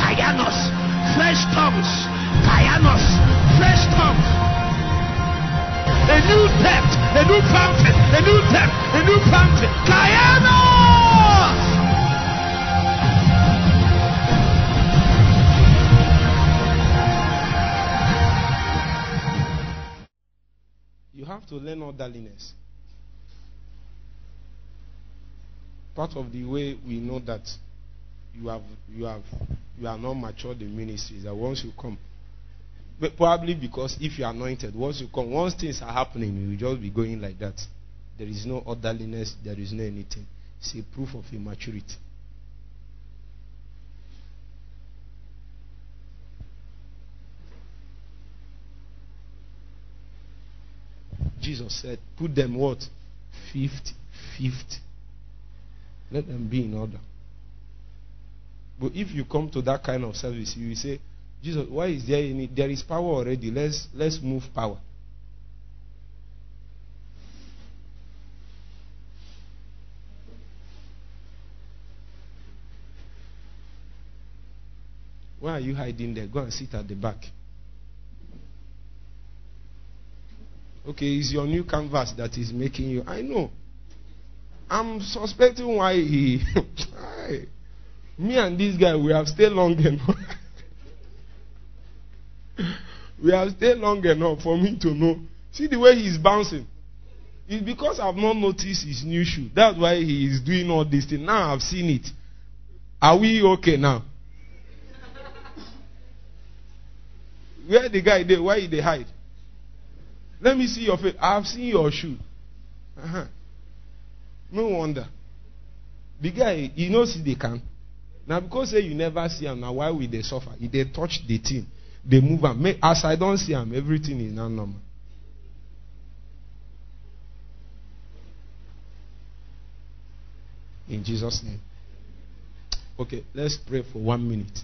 Kayanos, fresh tongues, Kayanos, fresh tongues. A new depth, a new fountain, a new depth, a new fountain. Kayanos! You have to learn orderliness. Part of the way we know that you have you have you are not matured in ministry is that once you come, but probably because if you are anointed, once you come, once things are happening, you will just be going like that. There is no orderliness, there is no anything. It's a proof of immaturity. Jesus said, put them what? Fifty, fifty. Let them be in order. But if you come to that kind of service, you will say, Jesus, why is there any? There is power already. Let's let's move power. Why are you hiding there? Go and sit at the back. Okay, it's your new canvas that is making you. I know. I'm suspecting why he. me and this guy, we have stayed long enough. we have stayed long enough for me to know. See the way he's bouncing. It's because I've not noticed his new shoe. That's why he is doing all this thing. Now I've seen it. Are we okay now? Where the guy there? Why they hide? Let me see your face. I've seen your shoe. Uh-huh. No wonder. The guy, he knows they can. Now, because say you never see him, now why will they suffer? If they touch the thing, they move on. As I don't see him, everything is now normal. In Jesus' name. Okay, let's pray for one minute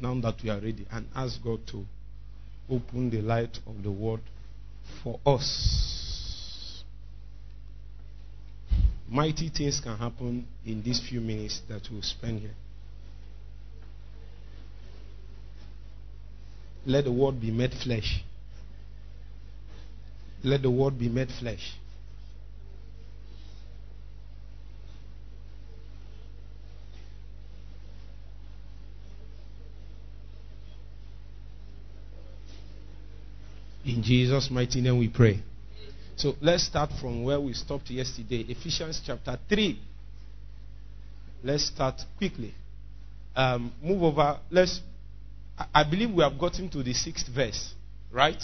now that we are ready and ask God to open the light of the word for us. Mighty things can happen in these few minutes that we'll spend here. Let the word be made flesh. Let the word be made flesh. In Jesus' mighty name we pray. So let's start from where we stopped yesterday Ephesians chapter 3. Let's start quickly. Um, move over. Let's. I believe we have gotten to the sixth verse, right?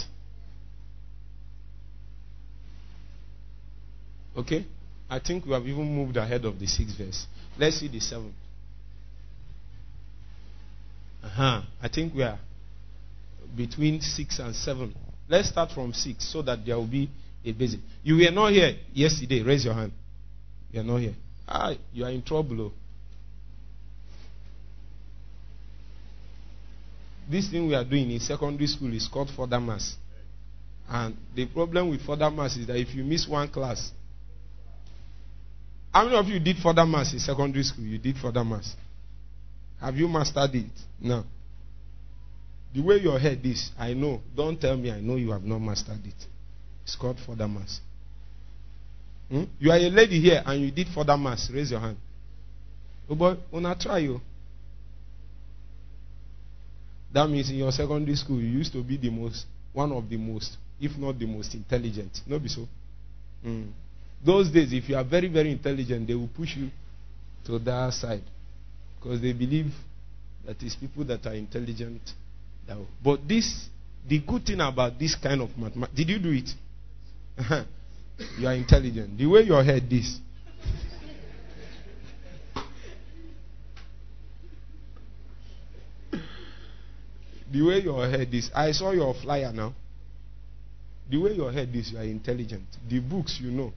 Okay? I think we have even moved ahead of the sixth verse. Let's see the seventh. Uh huh. I think we are between six and seven. Let's start from 6 so that there will be a basic. You were not here yesterday. Raise your hand. You are not here. Ah, you are in trouble. This thing we are doing in secondary school is called further maths. And the problem with further maths is that if you miss one class, how many of you did further maths in secondary school? You did further maths. Have you mastered it? No. The way your head is, I know. Don't tell me I know you have not mastered it. It's called further maths. Hmm? You are a lady here and you did further maths. Raise your hand. Oh boy, wanna try you. That means in your secondary school you used to be the most, one of the most, if not the most intelligent. No, be so. Hmm. Those days, if you are very, very intelligent, they will push you to that side because they believe that it's people that are intelligent now. but this, the good thing about this kind of mathematics, did you do it? you are intelligent. The way your head is. The way your head is. I saw your flyer now. The way your head is, you are intelligent. The books, you know.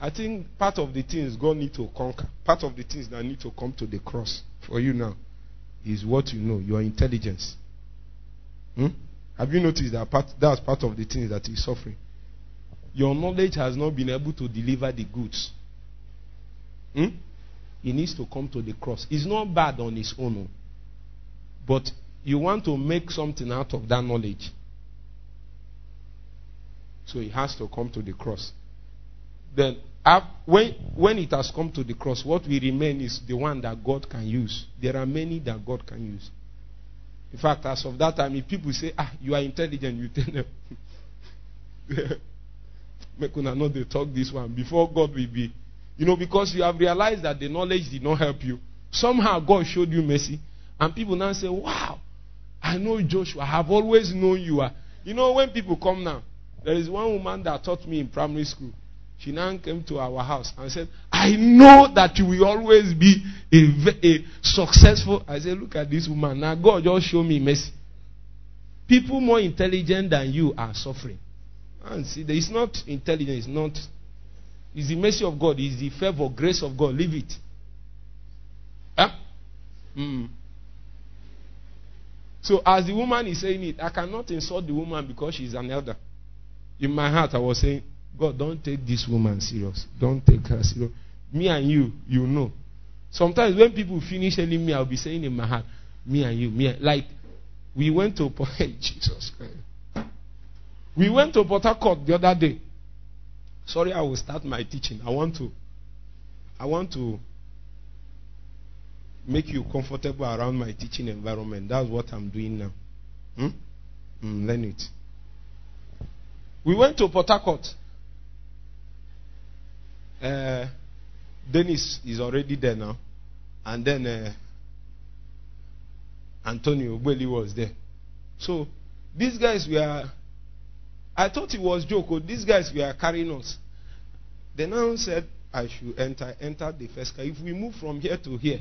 I think part of the things God need to conquer, part of the things that need to come to the cross for you now is what you know, your intelligence. Hmm? Have you noticed that part, that's part of the things that is suffering? Your knowledge has not been able to deliver the goods. Hmm? he needs to come to the cross. It's not bad on his own, but you want to make something out of that knowledge. So it has to come to the cross. Then, when, when it has come to the cross, what will remain is the one that God can use. There are many that God can use. In fact, as of that time, if people say, ah, you are intelligent, you tell them, make una know they talk this one before God will be. You know, because you have realized that the knowledge did not help you. Somehow God showed you mercy. And people now say, wow, I know Joshua. I have always known you are. You know, when people come now, there is one woman that taught me in primary school. She now came to our house and said, I know that you will always be a, a successful. I said, Look at this woman. Now God just show me mercy. People more intelligent than you are suffering. And see, it's not intelligence, it's not. It's the mercy of God, it's the favor, grace of God. Leave it. Huh? Mm. So, as the woman is saying it, I cannot insult the woman because she's an elder. In my heart, I was saying, God, don't take this woman serious. Don't take her serious. Me and you, you know. Sometimes when people finish telling me, I'll be saying in my heart, me and you, me, like, we went to Jesus Christ. We went to Port Harcourt the other day. Sorry, I will start my teaching. I want to, I want to make you comfortable around my teaching environment. That's what I'm doing now. Hmm? Mm, learn it. We went to Port Harcourt. Uh, Dennis is already there now. And then uh, Antonio Belli was there. So these guys were. I thought it was joke. Oh, these guys were carrying us. They now said I should enter enter the first car. If we move from here to here,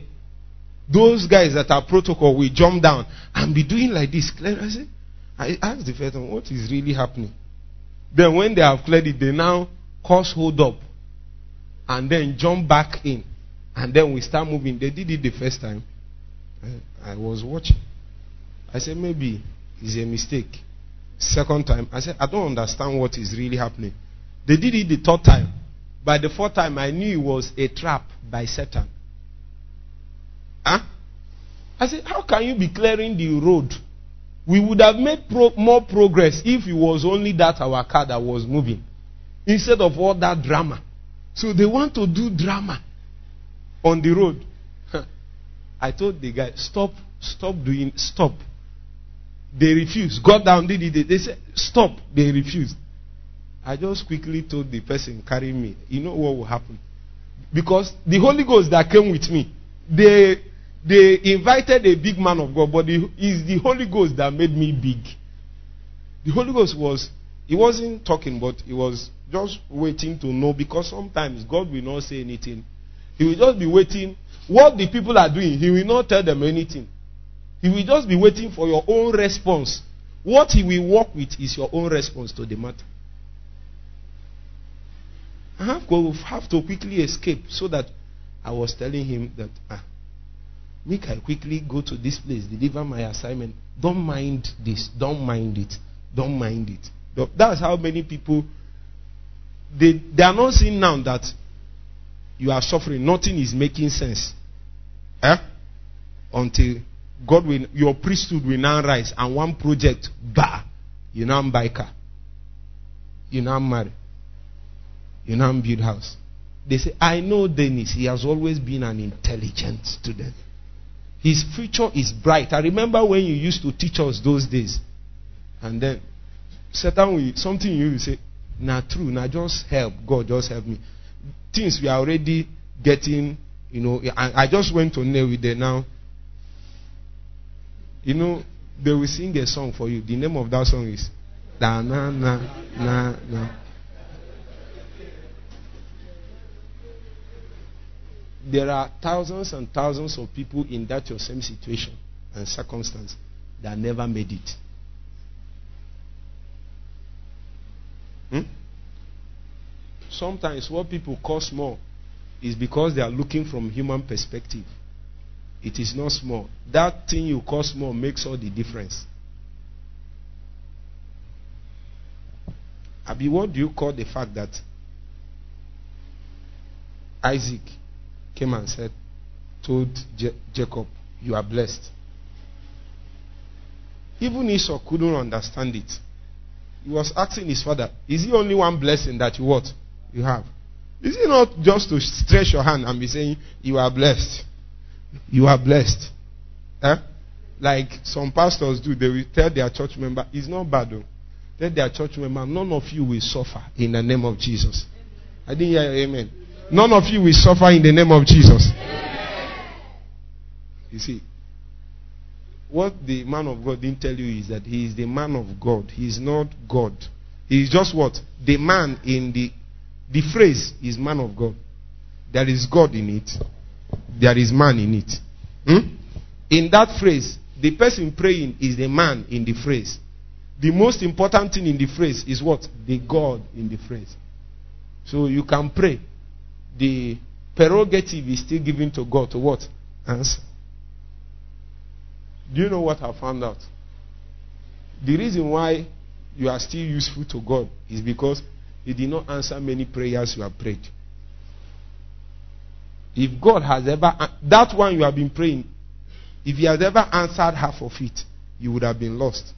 those guys that are protocol will jump down and be doing like this. I said, I asked the first one, what is really happening? Then when they have cleared it, they now cause hold up and then jump back in. And then we start moving. They did it the first time. I, I was watching. I said, maybe it's a mistake. Second time, I said, I don't understand what is really happening. They did it the third time. By the fourth time, I knew it was a trap by Satan. Huh? I said, How can you be clearing the road? We would have made pro- more progress if it was only that our car that was moving instead of all that drama. So they want to do drama on the road. I told the guy, Stop, stop doing, stop. They refused. Got down, did it. They said, Stop. They refused. I just quickly told the person carrying me, You know what will happen? Because the Holy Ghost that came with me, they they invited a big man of God, but it's the Holy Ghost that made me big. The Holy Ghost was, he wasn't talking, but he was just waiting to know because sometimes God will not say anything. He will just be waiting. What the people are doing, he will not tell them anything. He will just be waiting for your own response. What he will work with is your own response to the matter. I have to, have to quickly escape so that I was telling him that ah, Make I quickly go to this place, deliver my assignment. Don't mind this. Don't mind it. Don't mind it. That's how many people they, they are not seeing now that you are suffering. Nothing is making sense. Eh? Until God will your priesthood will now rise and one project, bah, you now buy car. You now marry. You now build house. They say, I know Dennis. He has always been an intelligent student. His future is bright. I remember when you used to teach us those days. And then Satan will something you say, Nah true, nah just help. God just help me. Things we are already getting, you know, I, I just went to with them now. You know, they will sing a song for you. The name of that song is Da na na na na. There are thousands and thousands of people in that your same situation and circumstance that never made it. Hmm? Sometimes what people call small is because they are looking from human perspective. It is not small. That thing you call small makes all the difference. Abi, what do you call the fact that Isaac came and said, told Je- Jacob, You are blessed. Even Esau couldn't understand it. He was asking his father, Is it only one blessing that you what? You have? Is it not just to stretch your hand and be saying, You are blessed? You are blessed. Eh? Like some pastors do, they will tell their church member, It's not bad though. Tell their church member, None of you will suffer in the name of Jesus. I didn't hear amen. None of you will suffer in the name of Jesus. You see, what the man of God didn't tell you is that he is the man of God. He is not God. He is just what? The man in the the phrase is man of God. There is God in it. There is man in it. Hmm? In that phrase, the person praying is the man in the phrase. The most important thing in the phrase is what? The God in the phrase. So you can pray. The prerogative is still given to God to what? Answer. Do you know what I found out? The reason why you are still useful to God is because He did not answer many prayers you have prayed. If God has ever, that one you have been praying, if He has ever answered half of it, you would have been lost.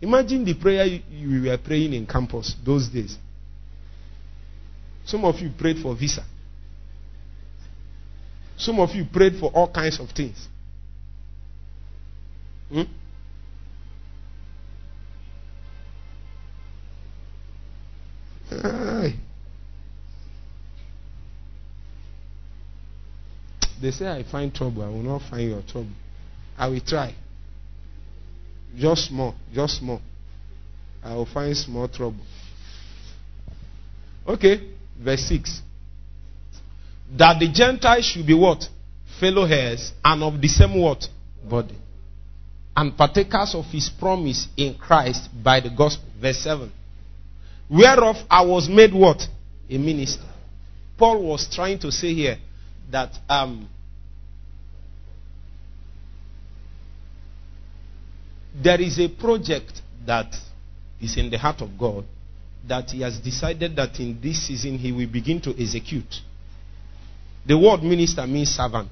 Imagine the prayer you were praying in campus those days. Some of you prayed for visa. Some of you prayed for all kinds of things. Hmm? They say I find trouble. I will not find your trouble. I will try. Just small. Just small. I will find small trouble. Okay. Verse 6. That the Gentiles should be what? Fellow heirs and of the same what? Body and partakers of his promise in Christ by the gospel. Verse 7. Whereof I was made what? A minister. Paul was trying to say here that um, there is a project that is in the heart of God that he has decided that in this season he will begin to execute. The word minister means servant,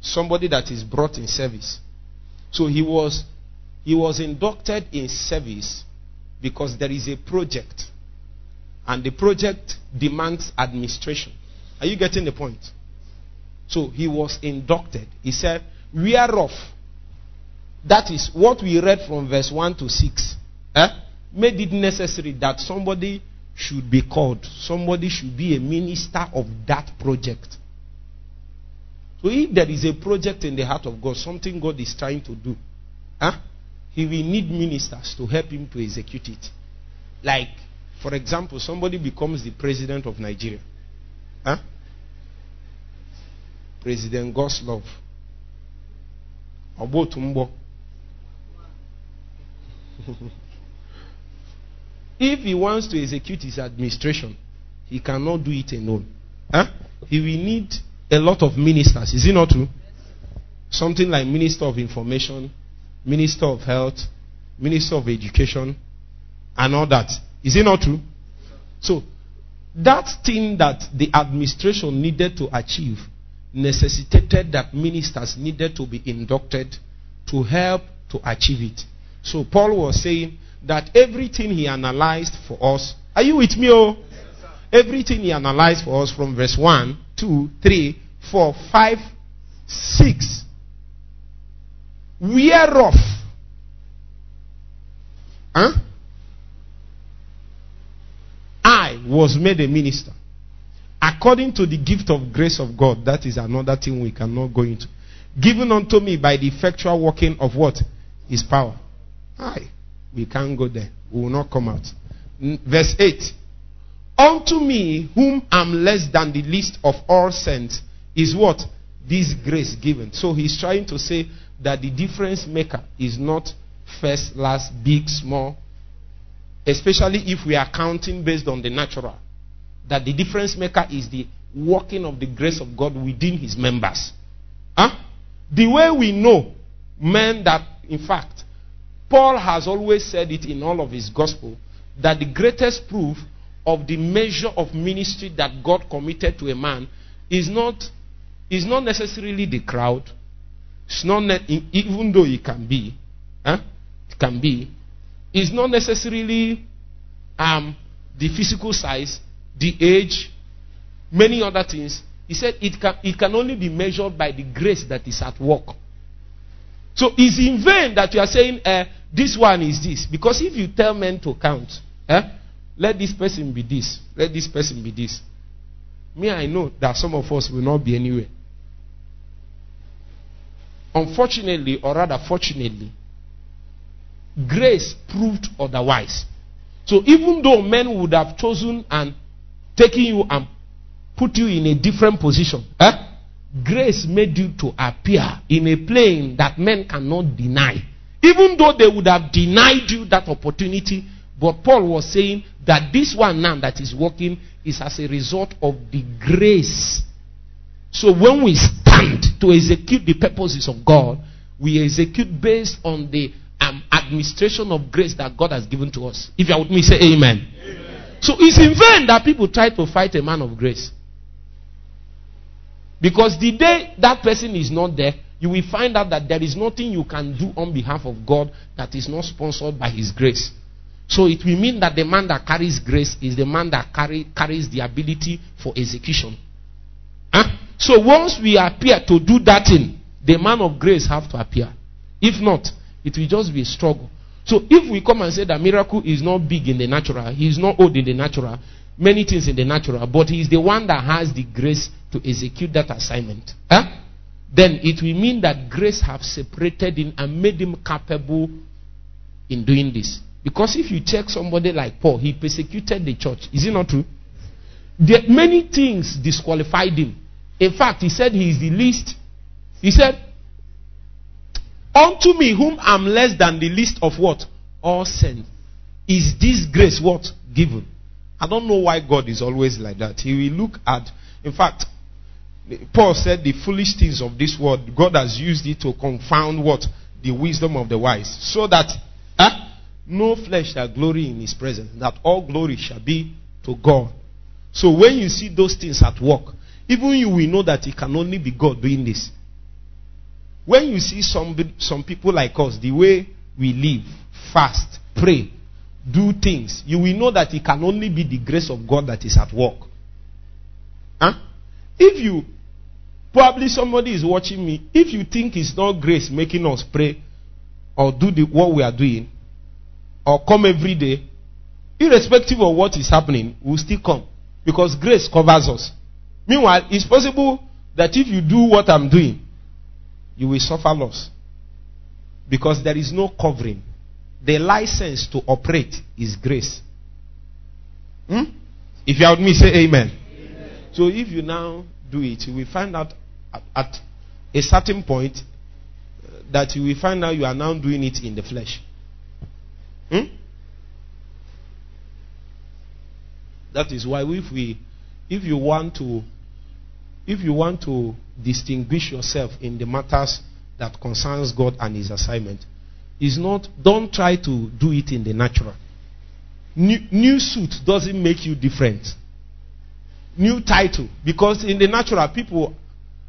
somebody that is brought in service. So he was he was inducted in service because there is a project and the project demands administration. Are you getting the point? So he was inducted. He said, Whereof, that is what we read from verse 1 to 6, eh, made it necessary that somebody should be called, somebody should be a minister of that project. So if there is a project in the heart of God, something God is trying to do, huh, he will need ministers to help him to execute it. Like, for example, somebody becomes the president of Nigeria. Huh? President God's Goslov. Obotumbo. if he wants to execute his administration, he cannot do it alone. Huh? He will need a lot of ministers. Is it not true? Something like Minister of Information, Minister of Health, Minister of Education, and all that. Is it not true? So, that thing that the administration needed to achieve necessitated that ministers needed to be inducted to help to achieve it. So, Paul was saying that everything he analyzed for us, are you with me? Oh? Everything he analyzed for us from verse 1 two, three, four, five, six. Whereof? Huh? I was made a minister. According to the gift of grace of God, that is another thing we cannot go into. Given unto me by the effectual working of what? His power. Aye. We can't go there. We will not come out. Verse 8. Unto me, whom I'm less than the least of all saints, is what? This grace given. So he's trying to say that the difference maker is not first, last, big, small. Especially if we are counting based on the natural. That the difference maker is the working of the grace of God within his members. Huh? The way we know men that, in fact, Paul has always said it in all of his gospel that the greatest proof of the measure of ministry that God committed to a man is not It's not necessarily the crowd. It's not even though it can be, huh? it can be. It's not necessarily um, the physical size, the age, many other things. He said it can, it can only be measured by the grace that is at work. So it's in vain that you are saying uh, this one is this. Because if you tell men to count, eh, let this person be this, let this person be this. Me, I know that some of us will not be anywhere. Unfortunately, or rather fortunately, grace proved otherwise. So even though men would have chosen and taken you and put you in a different position, eh, grace made you to appear in a plane that men cannot deny. Even though they would have denied you that opportunity, but Paul was saying that this one now that is working is as a result of the grace. So when we stand to execute the purposes of God, we execute based on the um, administration of grace that God has given to us. If you are with me, say amen. amen. So it's in vain that people try to fight a man of grace. Because the day that person is not there, you will find out that there is nothing you can do on behalf of God that is not sponsored by His grace. So it will mean that the man that carries grace is the man that carry, carries the ability for execution. Huh? So once we appear to do that thing, the man of grace have to appear. If not, it will just be a struggle. So if we come and say that miracle is not big in the natural, he is not old in the natural, many things in the natural, but he is the one that has the grace to execute that assignment. Huh? Then it will mean that grace have separated him and made him capable in doing this. Because if you check somebody like Paul, he persecuted the church. Is it not true? There, many things disqualified him. In fact, he said he is the least. He said, Unto me, whom I am less than the least of what? All sent. Is this grace what? Given. I don't know why God is always like that. He will look at, in fact, Paul said the foolish things of this world, God has used it to confound what? The wisdom of the wise. So that, huh? No flesh shall glory in his presence, that all glory shall be to God. So when you see those things at work, even you will know that it can only be God doing this. When you see some, some people like us, the way we live, fast, pray, do things, you will know that it can only be the grace of God that is at work. Huh? If you, probably somebody is watching me, if you think it's not grace making us pray or do the, what we are doing, or come every day, irrespective of what is happening, will still come. Because grace covers us. Meanwhile, it's possible that if you do what I'm doing, you will suffer loss. Because there is no covering. The license to operate is grace. Hmm? If you are with me, say amen. amen. So if you now do it, you will find out at, at a certain point that you will find out you are now doing it in the flesh. Hmm? That is why if we if you want to if you want to distinguish yourself in the matters that concerns God and his assignment, is not don't try to do it in the natural. New, new suit doesn't make you different. New title. Because in the natural, people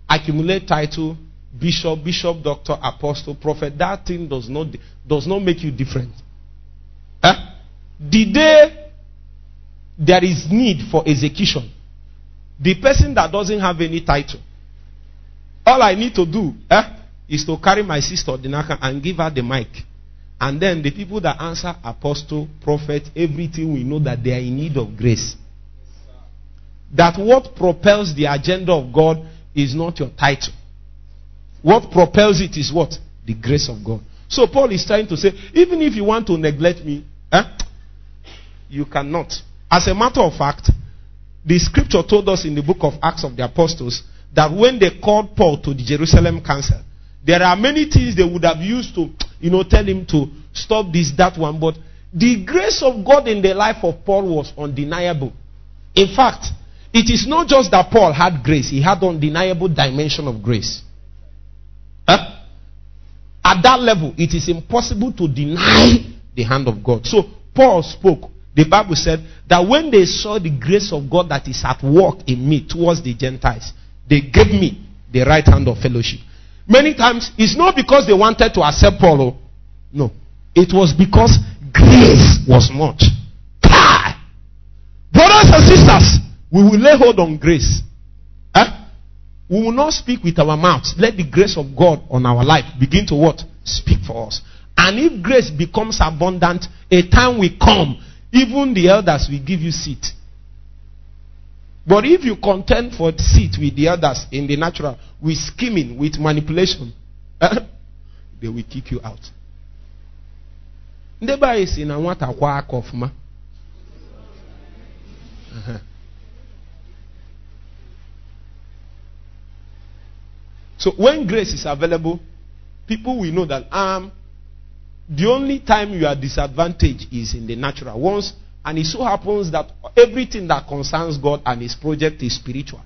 accumulate title, bishop, bishop, doctor, apostle, prophet. That thing does not, does not make you different. Eh? The day there is need for execution, the person that doesn't have any title, all I need to do eh, is to carry my sister Dinaka and give her the mic. And then the people that answer apostle, prophet, everything we know that they are in need of grace. That what propels the agenda of God is not your title. What propels it is what? The grace of God. So Paul is trying to say, even if you want to neglect me, you cannot. As a matter of fact, the scripture told us in the book of Acts of the Apostles that when they called Paul to the Jerusalem council, there are many things they would have used to, you know, tell him to stop this, that one. But the grace of God in the life of Paul was undeniable. In fact, it is not just that Paul had grace, he had undeniable dimension of grace. Huh? At that level, it is impossible to deny the hand of God. So Paul spoke. The Bible said that when they saw the grace of God that is at work in me towards the Gentiles, they gave me the right hand of fellowship. Many times, it's not because they wanted to accept Paul. oh. No. It was because grace was much. Kai! Brothers and sisters, we will lay hold on grace. Eh? We will not speak with our mouths. Let the grace of God on our life begin to what? Speak for us. And if grace becomes abundant, a time will come. Even the elders will give you seat. But if you contend for seat with the others in the natural, with scheming, with manipulation, eh, they will kick you out. Ndị anyị si na nwata kwa aka ọfụma. So when grace is available, people will know that um, the only time you are disadvantaged is in the natural. Once, and it so happens that everything that concerns God and His project is spiritual.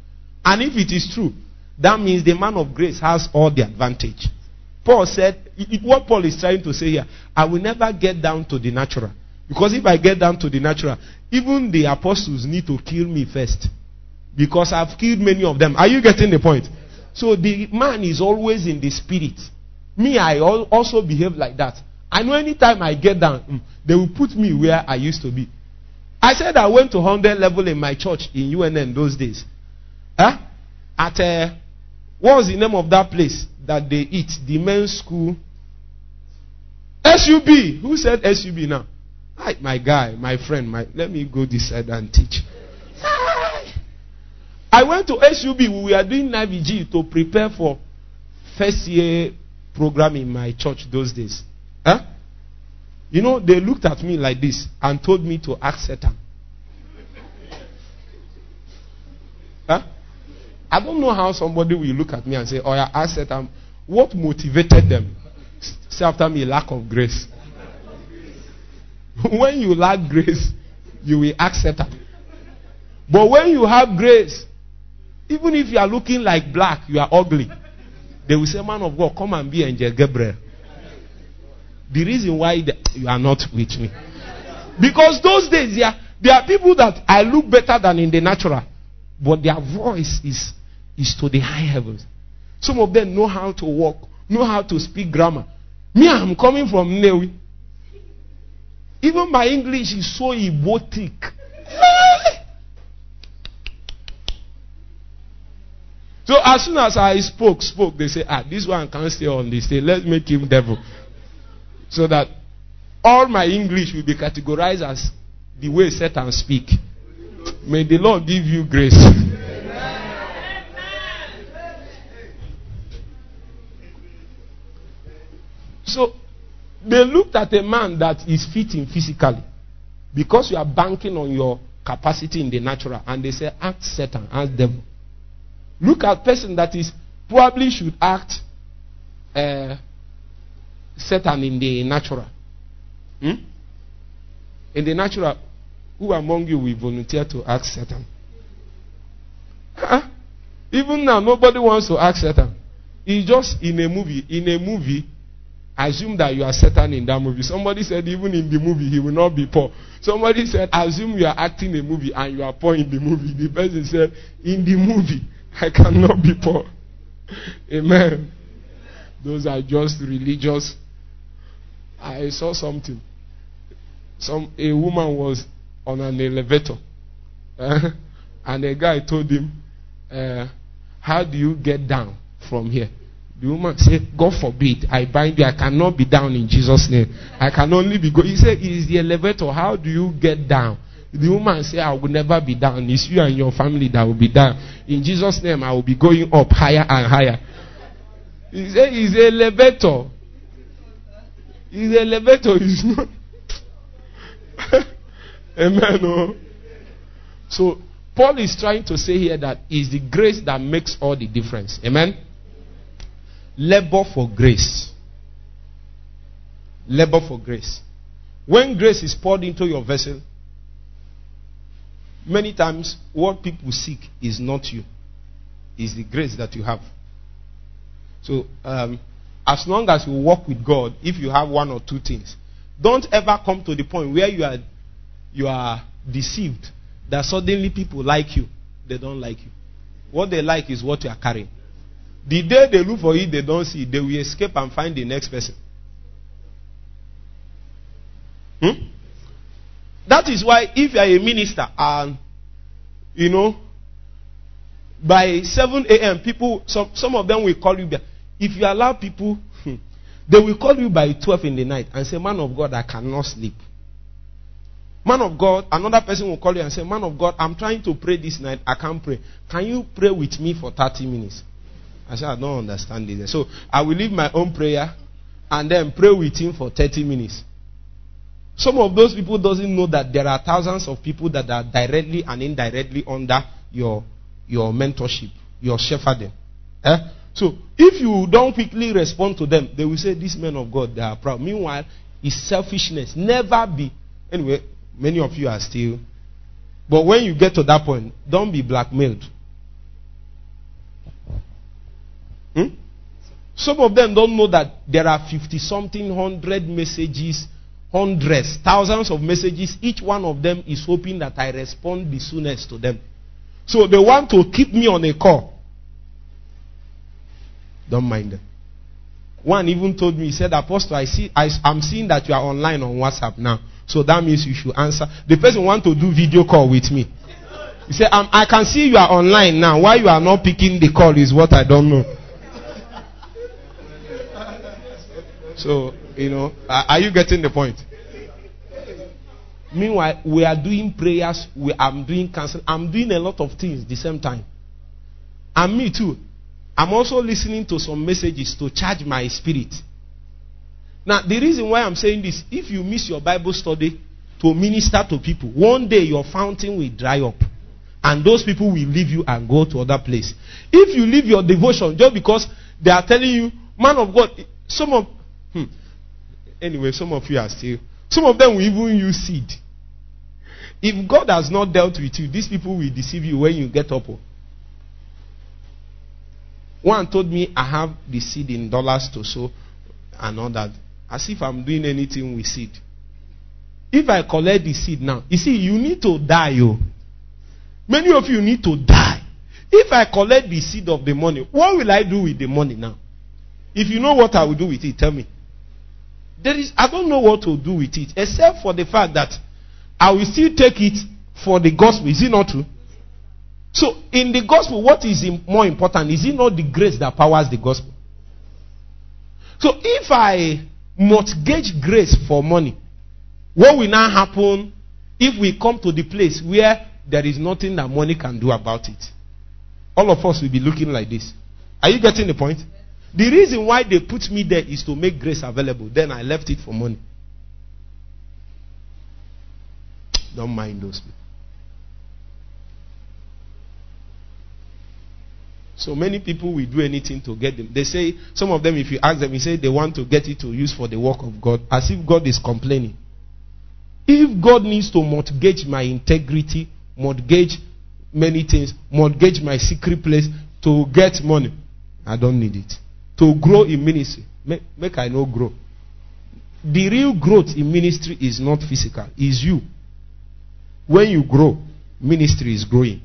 And if it is true, that means the man of grace has all the advantage. Paul said, it- what Paul is trying to say here, I will never get down to the natural. Because if I get down to the natural, even the apostles need to kill me first. Because I've killed many of them. Are you getting the point? So the man is always in the spirit. Me, I also behave like that. I know anytime I get down, mm, they will put me where I used to be. I said I went to 100 level in my church in UNN those days. Huh? At, uh, what was the name of that place that they eat? The men's school. SUB. Who said SUB now? Hi, my guy, my friend, my, let me go this side and teach. I went to SUB. We were doing NAVG to prepare for first year program in my church those days. Huh? You know, they looked at me like this and told me to ask Satan. Huh? I don't know how somebody will look at me and say, Oh, yeah, ask Satan. What motivated them? Say after me, lack of grace. when you lack grace, you will ask Satan. But when you have grace, even if you are looking like black, you are ugly. They will say, Man of God, come and be Angel Gabriel. The reason why you are not with me. Because those days, there, there are people that I look better than in the natural, but their voice is, is to the high heavens. Some of them know how to walk, know how to speak grammar. Me, I'm coming from Nnewi. Even my English is so erotic. So as soon as I spoke, spoke, they say, ah, this one can't stay on this stage. Let's make him devil. So that all my English will be categorized as the way Satan speak. May the Lord give you grace. So they looked at a man that is fitting physically because you are banking on your capacity in the natural, and they say, act Satan, act devil. Look at person that is probably should act uh, Satan in the natural. Hmm? In the natural, who among you will volunteer to act Satan? Huh? Even now, nobody wants to act Satan. It's just in a movie. In a movie, assume that you are Satan in that movie. Somebody said, even in the movie, he will not be poor. Somebody said, assume you are acting a movie and you are poor in the movie. The person said, in the movie, I cannot be poor. Amen. Those are just religious. I saw something. Some a woman was on an elevator, uh, and a guy told him, uh, "How do you get down from here?" The woman said, "God forbid, I bind you. I cannot be down in Jesus' name. I can only be go." He said, "Is the elevator? How do you get down?" The woman said, "I will never be down. It's you and your family that will be down. In Jesus' name, I will be going up higher and higher." He said, "It's elevator. It's the elevator. It's not." Amen. Oh. So Paul is trying to say here that it's the grace that makes all the difference. Amen. Labor for grace. Labor for grace. When grace is poured into your vessel, many times what people seek is not you, is the grace that you have. So, um, as long as you walk with God, if you have one or two things, don't ever come to the point where you are you are deceived that suddenly people like you. They don't like you. What they like is what you are carrying. The day they look for it, they don't see it. They will escape and find the next person. Hmm? That is why if you are a minister and you know by 7 a.m. people some some of them will call you back. If you allow people hmm, they will call you by 12 in the night and say, Man of God, I cannot sleep. Man of God, another person will call you and say, Man of God, I'm trying to pray this night. I can't pray. Can you pray with me for 30 minutes? I said, I don't understand this. So I will leave my own prayer and then pray with him for 30 minutes. Some of those people doesn't know that there are thousands of people that are directly and indirectly under your your mentorship, your shepherding. Eh? So if you don't quickly respond to them, they will say, These men of God, they are proud. Meanwhile, it's selfishness. Never be. Anyway, many of you are still. But when you get to that point, don't be blackmailed. Hmm? Some of them don't know that there are 50 something hundred messages, hundreds, thousands of messages. Each one of them is hoping that I respond the soonest to them. So they want to keep me on a call. Don't mind them. One even told me, he said, Apostle, I see, I, I'm seeing that you are online on WhatsApp now. So that means you should answer. The person want to do video call with me. He said, I can see you are online now. Why you are not picking the call is what I don't know. So, you know, are you getting the point? Meanwhile, we are doing prayers, we, I'm doing counsel, I'm doing a lot of things the same time. And me too. I'm also listening to some messages to charge my spirit. Now, the reason why I'm saying this, if you miss your Bible study to minister to people, one day your fountain will dry up. And those people will leave you and go to other place. If you leave your devotion just because they are telling you, man of God, some of, hmm, anyway, some of you are still, some of them will even use seed. If God has not dealt with you, these people will deceive you when you get up. One told me I have the seed in dollars to sow and all that. As if I'm doing anything with seed. If I collect the seed now, you see, you need to die, yo. Many of you need to die. If I collect the seed of the money, what will I do with the money now? If you know what I will do with it, tell me. There is, I don't know what to do with it, except for the fact that I will still take it for the gospel. Is it not true? So, in the gospel, what is more important? Is it not the grace that powers the gospel? So, if I mortgage grace for money, what will now happen if we come to the place where there is nothing that money can do about it? All of us will be looking like this. Are you getting the point? The reason why they put me there is to make grace available. Then I left it for money. Don't mind those people. So many people will do anything to get them. They say, some of them, if you ask them, you say they want to get it to use for the work of God, as if God is complaining. If God needs to mortgage my integrity, mortgage many things, mortgage my secret place to get money, I don't need it. To grow in ministry, make, make I know grow. The real growth in ministry is not physical, is you. When you grow, ministry is growing.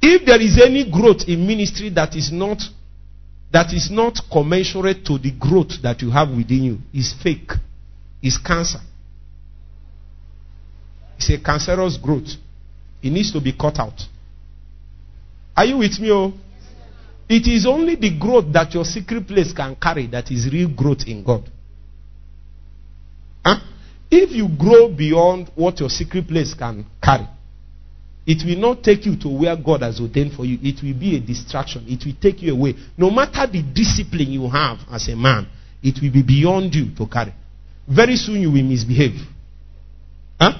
If there is any growth in ministry that is not that is not commensurate to the growth that you have within you, is fake. Is cancer. It's a cancerous growth. It needs to be cut out. Are you with me? Oh? It is only the growth that your secret place can carry that is real growth in God. Huh? If you grow beyond what your secret place can carry, it will not take you to where God has ordained for you. It will be a distraction. It will take you away. No matter the discipline you have as a man, it will be beyond you to carry. Very soon you will misbehave. Huh?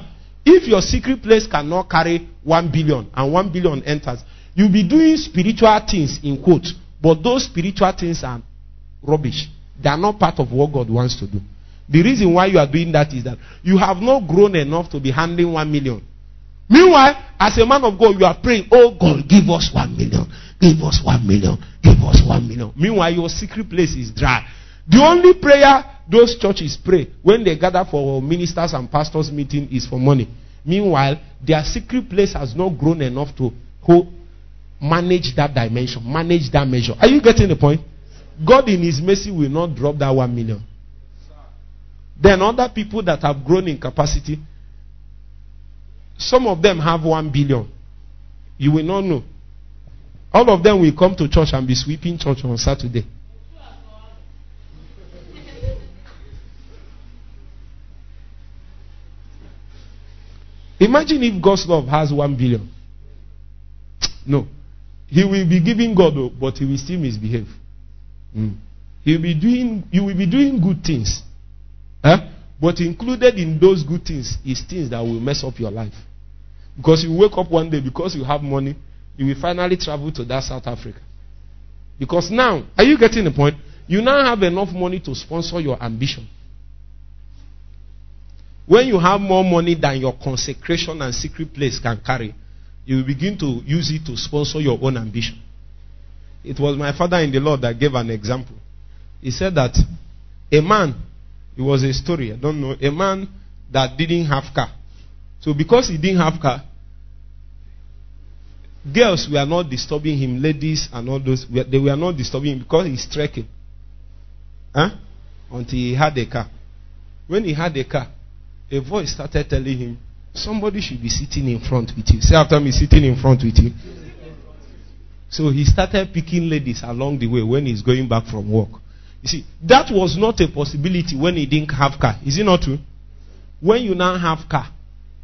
If your secret place cannot carry one billion and one billion enters, you'll be doing spiritual things in quotes, but those spiritual things are rubbish. They are not part of what God wants to do. The reason why you are doing that is that you have not grown enough to be handling one million. Meanwhile, as a man of God, you are praying, Oh God, give us one million, give us one million, give us one million. Meanwhile, your secret place is dry. The only prayer those churches pray when they gather for ministers and pastors meeting is for money. Meanwhile, their secret place has not grown enough to hold. manage that dimension, manage that measure. Are you getting the point? God, in His mercy, will not drop that one million. Then, other people that have grown in capacity, some of them have one billion. You will not know. All of them will come to church and be sweeping church on Saturday. Imagine if God's love has one billion. No. He will be giving God, but he will still misbehave. Mm. He will be doing, you will be doing good things. Huh? But included in those good things is things that will mess up your life. Because you wake up one day, because you have money, you will finally travel to that South Africa. Because now, are you getting the point? You now have enough money to sponsor your ambition. When you have more money than your consecration and secret place can carry, you begin to use it to sponsor your own ambition. It was my father in the Lord that gave an example. He said that a man, it was a story, I don't know, a man that didn't have car. So because he didn't have car, girls were not disturbing him, ladies and all those, they were not disturbing him because he's trekking. Huh? Until he had a car. When he had a car, a voice started telling him, Somebody should be sitting in front with you. Say after me, sitting in front with you. So he started picking ladies along the way when he's going back from work. You see, that was not a possibility when he didn't have car. Is it not true? When you now have car,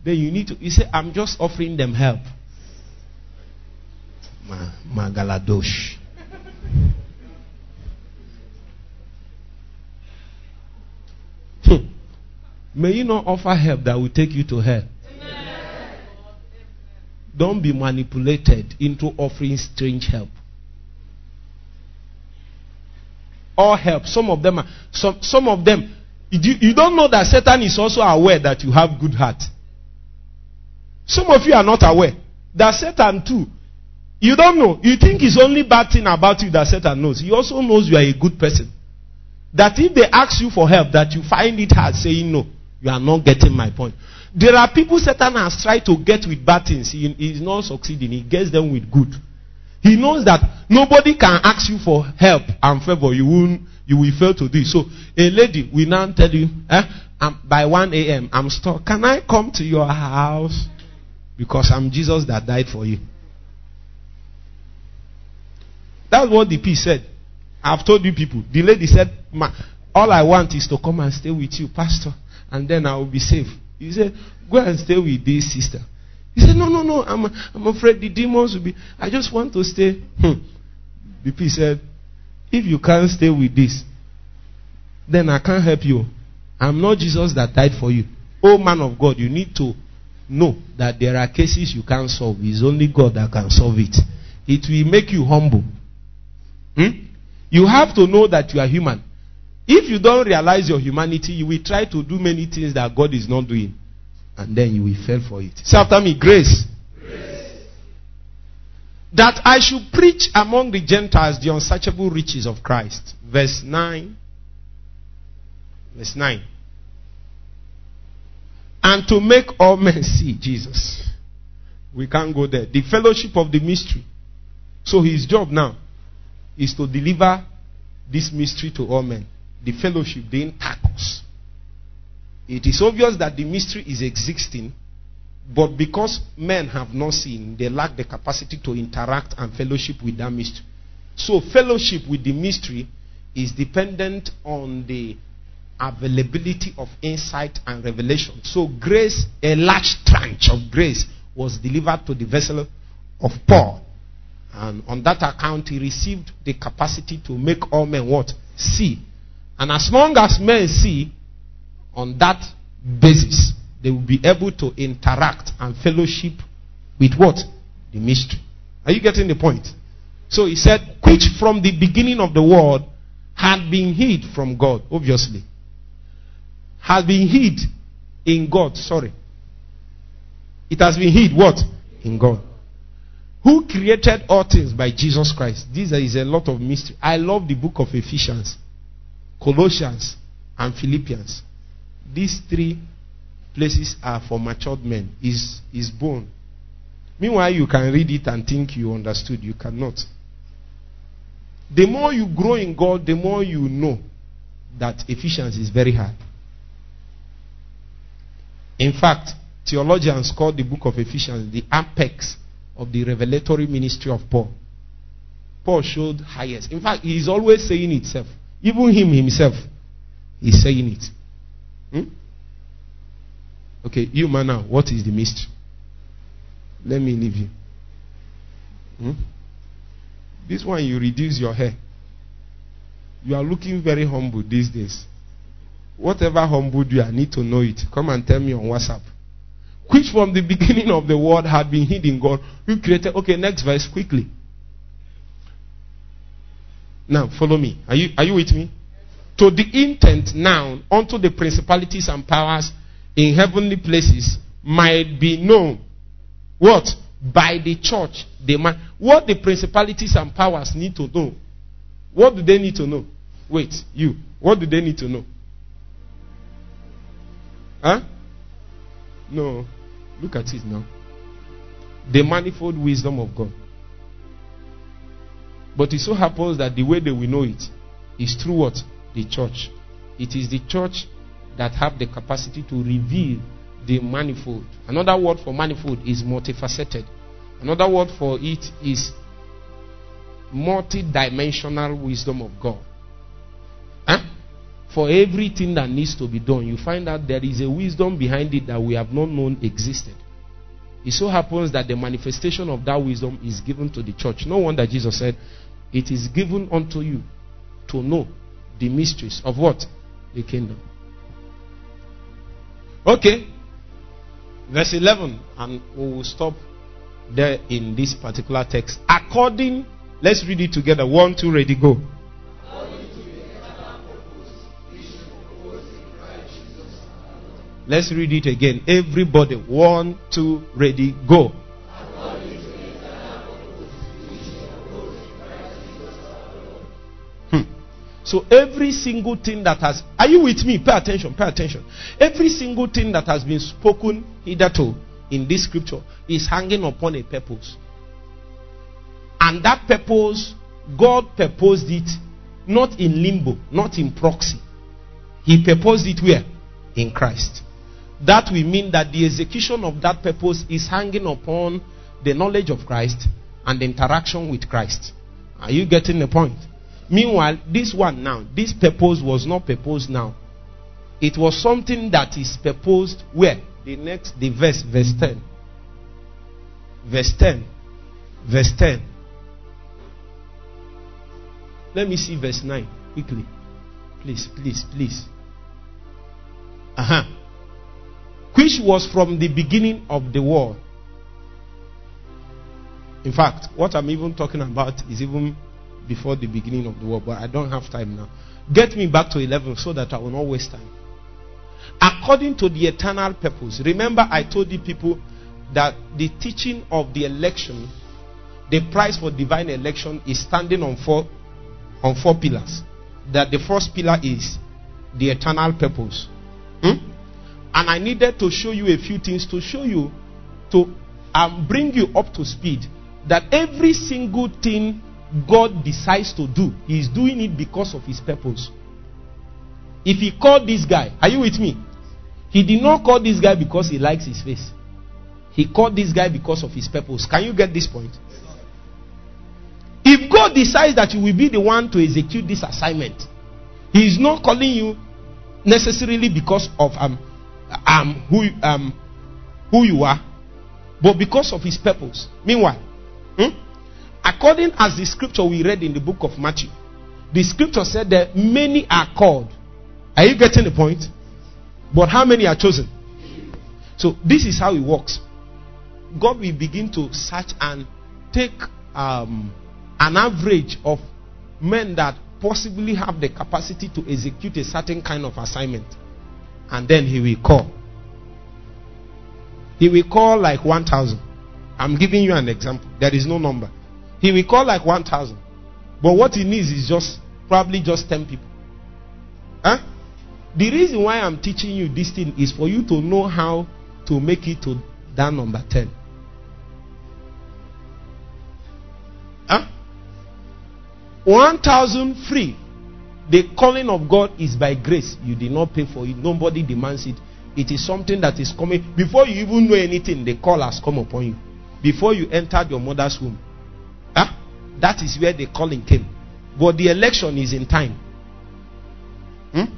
then you need to. You say, I'm just offering them help. Ma, Magaladosh. Hmm. May you not offer help that will take you to hell. Don't be manipulated into offering strange help. All help. Some of them are, some, some of them, you, you don't know that Satan is also aware that you have good heart. Some of you are not aware that Satan too. You don't know. You think it's only bad thing about you that Satan knows. He also knows you are a good person. That if they ask you for help, that you find it hard saying no. You are not getting my point. There are people Satan has tried to get with bad things. He is not succeeding. He gets them with good. He knows that nobody can ask you for help and favor. You will, you will fail to do. So a lady will now tell you, eh, by 1 a.m. I'm stuck. Can I come to your house? Because I'm Jesus that died for you. That's what the P said. I've told you people. The lady said, all I want is to come and stay with you, Pastor and then I will be safe. He said, Go and stay with this sister. He said, No, no, no, I'm, I'm afraid the demons will be. I just want to stay. Hmm. BP said, If you can't stay with this, then I can't help you. I'm not Jesus that died for you. Oh, man of God, you need to know that there are cases you can't solve. It's only God that can solve it. It will make you humble. Hmm? You have to know that you are human. If you don't realize your humanity, you will try to do many things that God is not doing. And then you will fail for it. Say after me, grace. grace. That I should preach among the Gentiles the unsearchable riches of Christ. Verse 9. Verse 9. And to make all men see Jesus. We can't go there. The fellowship of the mystery. So his job now is to deliver this mystery to all men the fellowship, the intercourse. It is obvious that the mystery is existing, but because men have not seen, they lack the capacity to interact and fellowship with that mystery. So, fellowship with the mystery is dependent on the availability of insight and revelation. So, grace, a large tranche of grace, was delivered to the vessel of Paul. And on that account, he received the capacity to make all men what? See and as long as men see on that basis, they will be able to interact and fellowship with what? The mystery. Are you getting the point? So he said, which from the beginning of the world had been hid from God, obviously. Has been hid in God, sorry. It has been hid what? In God. Who created all things by Jesus Christ? This is a lot of mystery. I love the book of Ephesians. Colossians, and Philippians. These three places are for matured men. Is is bone. Meanwhile, you can read it and think you understood. You cannot. The more you grow in God, the more you know that Ephesians is very hard. In fact, theologians call the book of Ephesians the apex of the revelatory ministry of Paul. Paul showed highest. In fact, he is always saying itself. Even him himself is saying it. Hmm? Okay, you man now, what is the mystery? Let me leave you. Hmm? This one, you reduce your hair. You are looking very humble these days. Whatever humbled you, I need to know it. Come and tell me on WhatsApp. Which from the beginning of the world had been hidden God, who created. Okay, next verse, quickly. Now, follow me. Are you, are you with me? To the intent now unto the principalities and powers in heavenly places might be known. What? By the church. The man. What the principalities and powers need to know. What do they need to know? Wait, you. What do they need to know? Huh? No. Look at it now. The manifold wisdom of God. But it so happens that the way they will know it is through what? The church. It is the church that have the capacity to reveal the manifold. Another word for manifold is multifaceted. Another word for it is multi-dimensional wisdom of God. For everything that needs to be done, you find out there is a wisdom behind it that we have not known existed. It so happens that the manifestation of that wisdom is given to the church. No wonder Jesus said, It is given unto you to know the mysteries of what? The kingdom. Okay. Verse 11, and we will stop there in this particular text. According, let's read it together. One, two, ready, go. Let's read it again. Everybody, one, two, ready, go. Hmm. So every single thing that has, are you with me? Pay attention, pay attention. Every single thing that has been spoken hitherto in this scripture is hanging upon a purpose. And that purpose, God purposed it not in limbo, not in proxy. He purposed it where? In Christ. That will mean that the execution of that purpose is hanging upon the knowledge of Christ and the interaction with Christ. Are you getting the point? Meanwhile, this one now, this purpose was not proposed now. It was something that is proposed where? The next, the verse, verse 10. Verse 10. Verse 10. Let me see verse 9 quickly. Please, please, please. Uh huh which was from the beginning of the world. In fact, what I'm even talking about is even before the beginning of the world, but I don't have time now. Get me back to 11 so that I will not waste time. According to the eternal purpose, remember I told the people that the teaching of the election, the price for divine election is standing on four on four pillars. That the first pillar is the eternal purpose. And I needed to show you a few things to show you, to um, bring you up to speed, that every single thing God decides to do, He is doing it because of His purpose. If He called this guy, are you with me? He did not call this guy because He likes his face. He called this guy because of His purpose. Can you get this point? If God decides that you will be the one to execute this assignment, He is not calling you necessarily because of um, um, who, um, who you are, but because of his purpose. Meanwhile, hmm, according as the scripture we read in the book of Matthew, the scripture said that many are called. Are you getting the point? But how many are chosen? So this is how it works. God will begin to search and take um, an average of men that possibly have the capacity to execute a certain kind of assignment and then he will call. He will call like 1,000. I'm giving you an example. There is no number. He will call like 1,000. But what he needs is just, probably just 10 people. Huh? The reason why I'm teaching you this thing is for you to know how to make it to that number 10. Huh? 1,000 free the calling of God is by grace. You did not pay for it. Nobody demands it. It is something that is coming. Before you even know anything, the call has come upon you. Before you entered your mother's womb. Huh? That is where the calling came. But the election is in time. Hmm?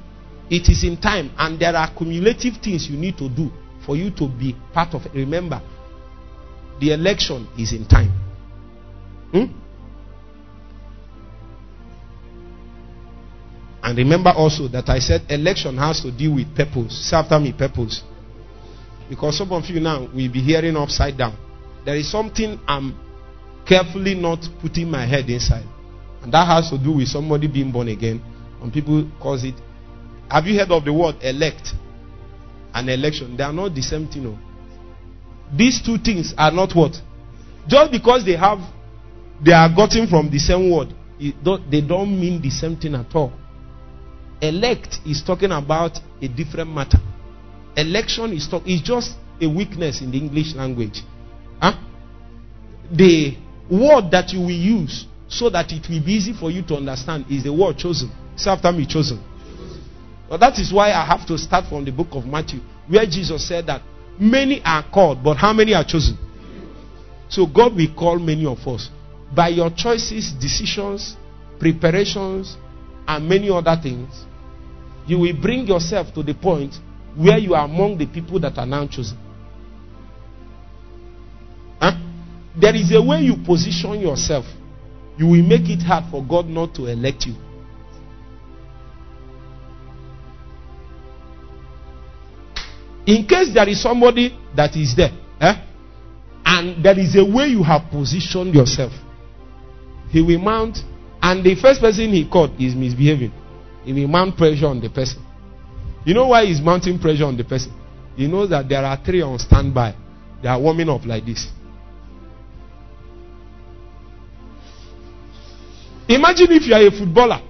It is in time. And there are cumulative things you need to do for you to be part of it. Remember, the election is in time. Hmm? And remember also that I said election has to deal with purpose. Say after me, purpose. Because some of you now will be hearing upside down. There is something I'm carefully not putting my head inside. And that has to do with somebody being born again. And people cause it. Have you heard of the word elect and election? They are not the same thing. No. These two things are not what? Just because they have, they are gotten from the same word, don't, they don't mean the same thing at all. Elect is talking about a different matter. Election is, talk, is just a weakness in the English language. Huh? The word that you will use so that it will be easy for you to understand is the word chosen. Say after me, chosen. Now that is why I have to start from the book of Matthew, where Jesus said that many are called, but how many are chosen? So God will call many of us. By your choices, decisions, preparations, and many other things, you will bring yourself to the point where you are among the people that are now chosen. Huh? There is a way you position yourself. You will make it hard for God not to elect you. In case there is somebody that is there, eh? and there is a way you have positioned yourself, he will mount and the first person he caught is misbehaving. He will mount pressure on the person. You know why he's mounting pressure on the person? He knows that there are three on standby. They are warming up like this. Imagine if you are a footballer.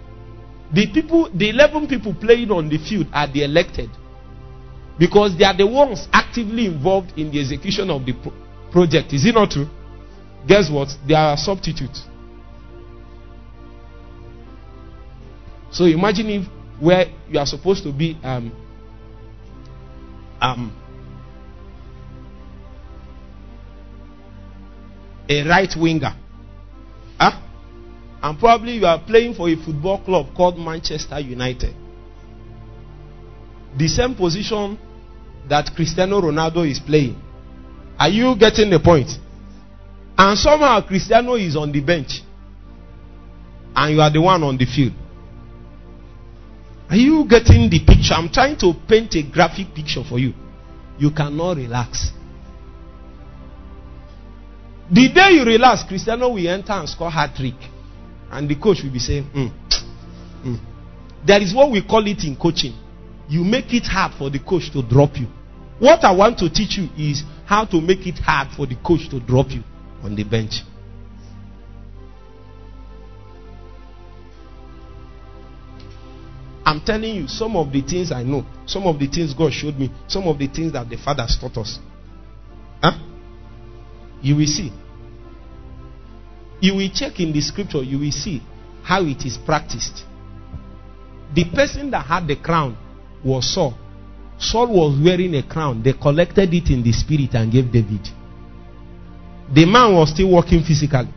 The people, the 11 people playing on the field are the elected. Because they are the ones actively involved in the execution of the pro- project. Is it not true? Guess what? They are substitutes. So imagine if where you are supposed to be um, um, a right winger. Huh? And probably you are playing for a football club called Manchester United. The same position that Cristiano Ronaldo is playing. Are you getting the point? And somehow Cristiano is on the bench. And you are the one on the field. Are you getting the picture? I'm trying to paint a graphic picture for you. You cannot relax. The day you relax, Cristiano will enter and score hat trick. And the coach will be saying, mm, mm. There is what we call it in coaching. You make it hard for the coach to drop you. What I want to teach you is how to make it hard for the coach to drop you on the bench. I'm telling you, some of the things I know, some of the things God showed me, some of the things that the fathers taught us. Huh? You will see. You will check in the scripture, you will see how it is practiced. The person that had the crown was Saul. Saul was wearing a crown. They collected it in the spirit and gave David. The man was still working physically,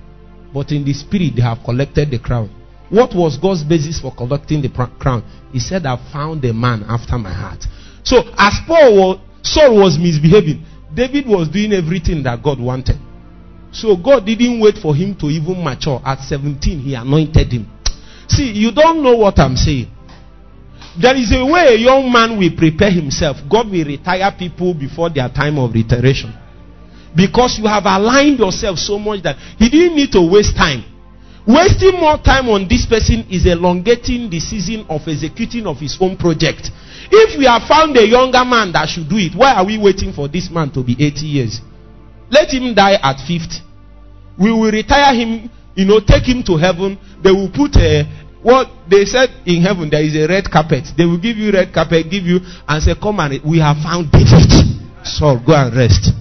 but in the spirit, they have collected the crown. What was God's basis for collecting the crown? He said, I found a man after my heart. So, as Paul was, Saul was misbehaving, David was doing everything that God wanted. So, God didn't wait for him to even mature. At 17, he anointed him. See, you don't know what I'm saying. There is a way a young man will prepare himself. God will retire people before their time of retiration. Because you have aligned yourself so much that he didn't need to waste time. Wasting more time on this person is elongating the season of executing of his own project. If we have found a younger man that should do it, why are we waiting for this man to be 80 years? Let him die at 50. We will retire him, you know, take him to heaven. They will put a, what they said in heaven, there is a red carpet. They will give you red carpet, give you, and say, come and we have found David. So go and rest.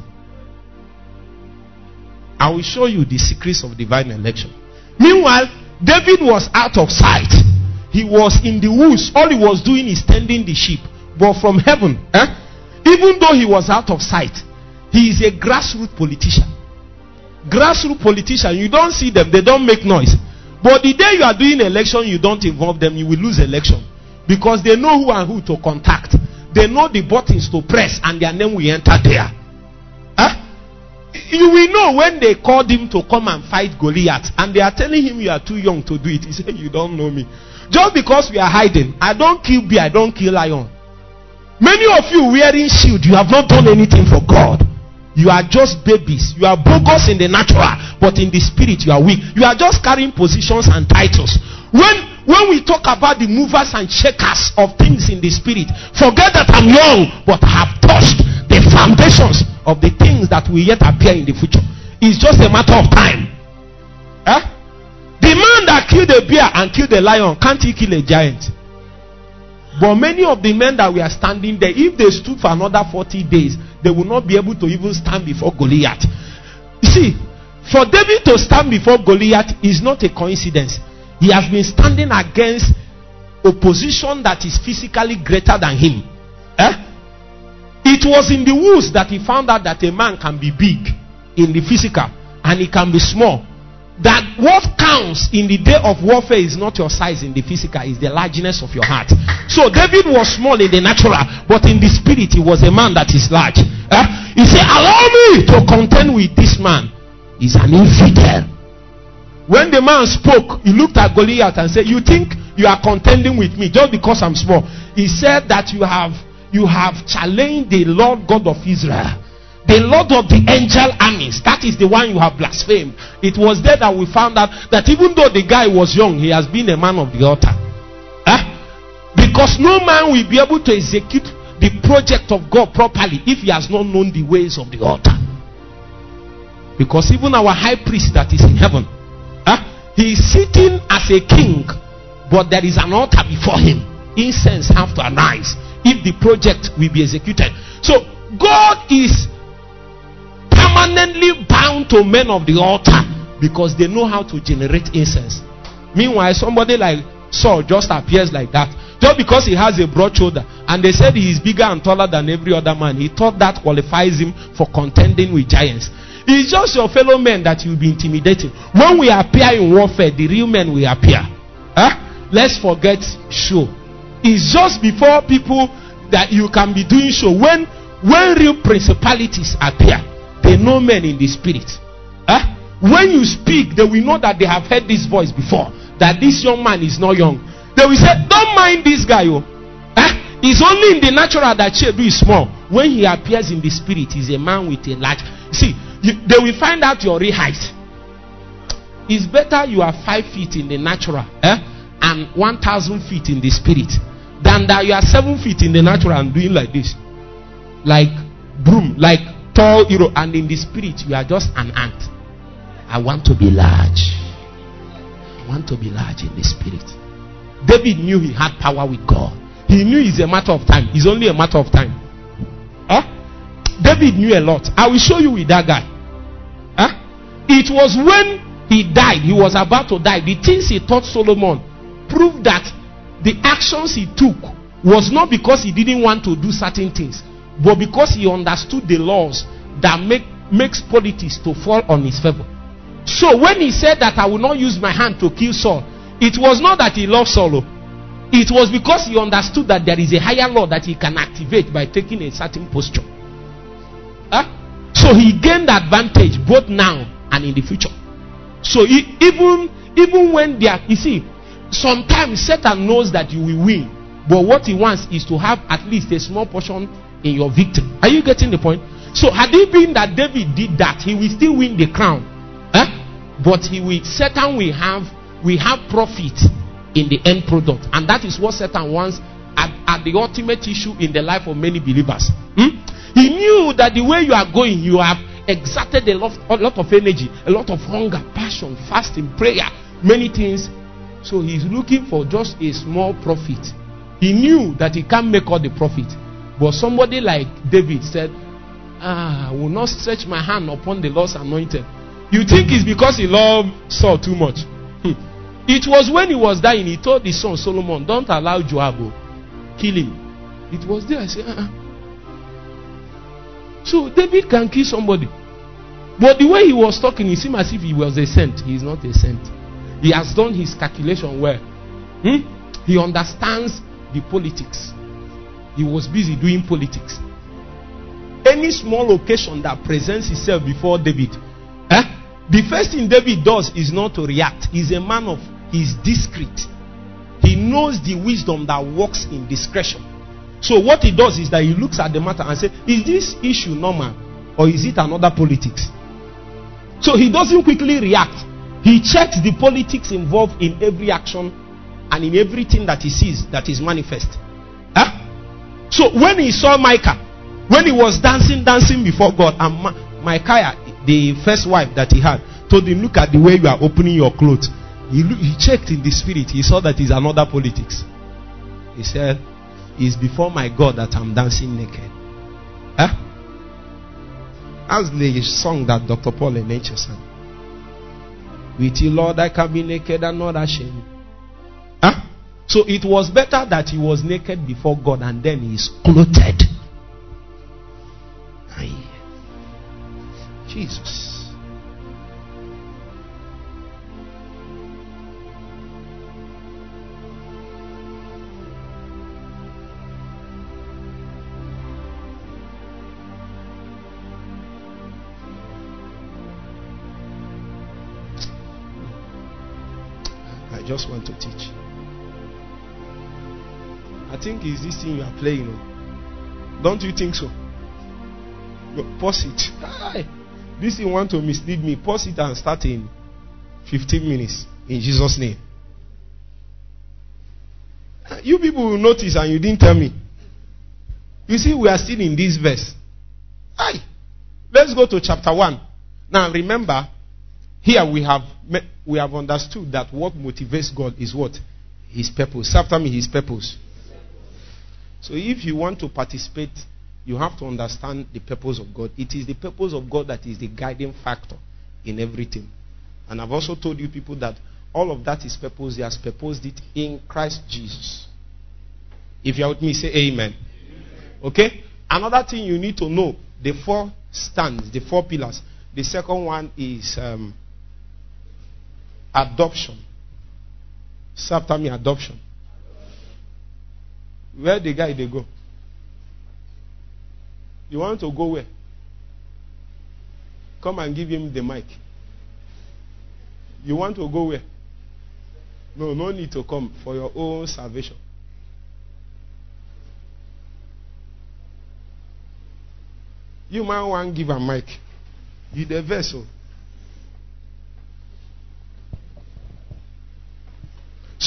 I will show you the secrets of divine election. Meanwhile, David was out of sight. He was in the woods. All he was doing is tending the sheep. But from heaven, eh, even though he was out of sight, he is a grassroots politician. Grassroots politician, you don't see them, they don't make noise. But the day you are doing election, you don't involve them, you will lose election. Because they know who and who to contact. They know the buttons to press and their name will enter there. You will know when they called him to come and fight Goliath and they are telling him you are too young to do it. He said, You don't know me. Just because we are hiding, I don't kill bear, I don't kill lion. Many of you wearing shield, you have not done anything for God. You are just babies. You are bogus in the natural, but in the spirit you are weak. You are just carrying positions and titles. When when we talk about the movers and shakers of things in the spirit, forget that I'm young, but have touched foundations of the things that will yet appear in the future. It's just a matter of time. Huh? The man that killed a bear and killed a lion, can't he kill a giant? But many of the men that we are standing there, if they stood for another 40 days, they will not be able to even stand before Goliath. You see, for David to stand before Goliath is not a coincidence. He has been standing against opposition that is physically greater than him. Eh? It was in the woods that he found out that a man can be big in the physical and he can be small that what counts in the day of warfare is not your size in the physical, is the largeness of your heart. So David was small in the natural, but in the spirit, he was a man that is large. Uh, he said, Allow me to contend with this man. He's an infidel. When the man spoke, he looked at Goliath and said, You think you are contending with me just because I'm small? He said that you have you have challenged the Lord God of Israel the Lord of the angel armies. That is the one you have blasphemed. It was there that we found out that even though the guy was young, he has been a man of the altar. Huh? Because no man will be able to execute the project of God properly if he has not known the ways of the altar. Because even our high priest that is in heaven, huh? he is sitting as a king, but there is an altar before him. Incense have to arise if the project will be executed. So God is permanently bound to men of the altar because they know how to generate incense. Meanwhile, somebody like Saul just appears like that. Just because he has a broad shoulder and they said he is bigger and taller than every other man, he thought that qualifies him for contending with giants. It's just your fellow men that you'll be intimidating. When we appear in warfare, the real men will appear. Huh? Let's forget show. It's just before people that you can be doing so. When when real principalities appear, they know men in the spirit. Huh? When you speak, they will know that they have heard this voice before. That this young man is not young. They will say, Don't mind this guy. Oh. Huh? It's only in the natural that Chedu is small. When he appears in the spirit, he's a man with a large. See, you, they will find out your real height. It's better you are five feet in the natural eh? And one thousand feet in the spirit than that you are seven feet in the natural and doing like this, like broom, like tall hero, and in the spirit you are just an ant. I want to be large. I want to be large in the spirit. David knew he had power with God. He knew it's a matter of time. It's only a matter of time. Huh? David knew a lot. I will show you with that guy. Huh? It was when he died, he was about to die. The things he taught Solomon proved that the actions he took was not because he didn't want to do certain things but because he understood the laws that make makes politics to fall on his favor. So when he said that I will not use my hand to kill Saul, it was not that he loved Saul. It was because he understood that there is a higher law that he can activate by taking a certain posture. Huh? So he gained advantage both now and in the future. So he, even even when they are, you see, sometimes Satan knows that you will win, but what he wants is to have at least a small portion in your victory. Are you getting the point? So had it been that David did that, he will still win the crown. Eh? But he will Satan will have we have profit in the end product. And that is what Satan wants at, at the ultimate issue in the life of many believers. Hmm? He knew that the way you are going, you have exerted a lot, a lot of energy, a lot of hunger, passion, fasting, prayer, many things. So he's looking for just a small profit. He knew that he can't make all the profit. But somebody like David said, Ah, I will not stretch my hand upon the Lord's anointed. You think it's because he loved Saul too much? Hmm. It was when he was dying, he told his son Solomon, Don't allow Joab, kill him. It was there. I said, uh-uh. So David can kill somebody. But the way he was talking, it seemed as if he was a saint. He is not a saint. He has done his calculation well. Hmm? He understands the politics. He was busy doing politics. Any small occasion that presents itself before David, eh? the first thing David does is not to react. He's a man of, he's discreet. He knows the wisdom that works in discretion. So what he does is that he looks at the matter and says, Is this issue normal or is it another politics? So he doesn't quickly react. He checks the politics involved in every action and in everything that he sees that is manifest. Huh? So when he saw Micah, when he was dancing, dancing before God, and Ma- Micaiah, the first wife that he had, told him, Look at the way you are opening your clothes. He, he checked in the spirit, he saw that is another politics. He said, It's before my God that I'm dancing naked. Huh? As the song that Dr. Paul and Nature sang. With you, Lord, I can be naked and not ashamed. Huh? So it was better that he was naked before God and then he is clothed. Jesus. Just want to teach. I think it's this thing you are playing. Don't you think so? No, pause it. Aye. This thing want to mislead me. Pause it and start in 15 minutes. In Jesus' name. You people will notice and you didn't tell me. You see, we are still in this verse. Aye. Let's go to chapter 1. Now remember, here we have we have understood that what motivates God is what? His purpose. After me, his purpose. So if you want to participate, you have to understand the purpose of God. It is the purpose of God that is the guiding factor in everything. And I've also told you people that all of that is purpose. He has purposed it in Christ Jesus. If you are with me, say amen. Okay? Another thing you need to know the four stands, the four pillars. The second one is um, adoption. After me, adoption. Where the guy they go? You want to go where? Come and give him the mic. You want to go where? No, no need to come for your own salvation. You man want give a mic. You the vessel.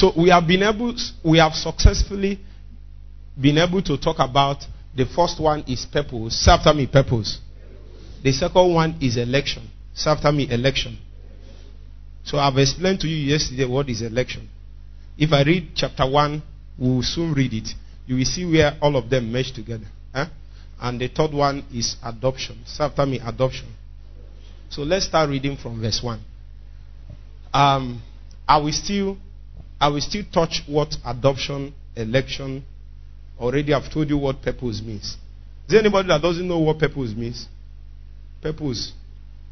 So we have been able, we have successfully been able to talk about the first one is purpose. Say after me, purpose. The second one is election. Say after me, election. So I've explained to you yesterday what is election. If I read chapter 1, we will soon read it. You will see where all of them mesh together. Huh? And the third one is adoption. Say after me, adoption. So let's start reading from verse 1. Um, I will still I will still touch what adoption, election, already I've told you what purpose means. Is there anybody that doesn't know what purpose means? Purpose.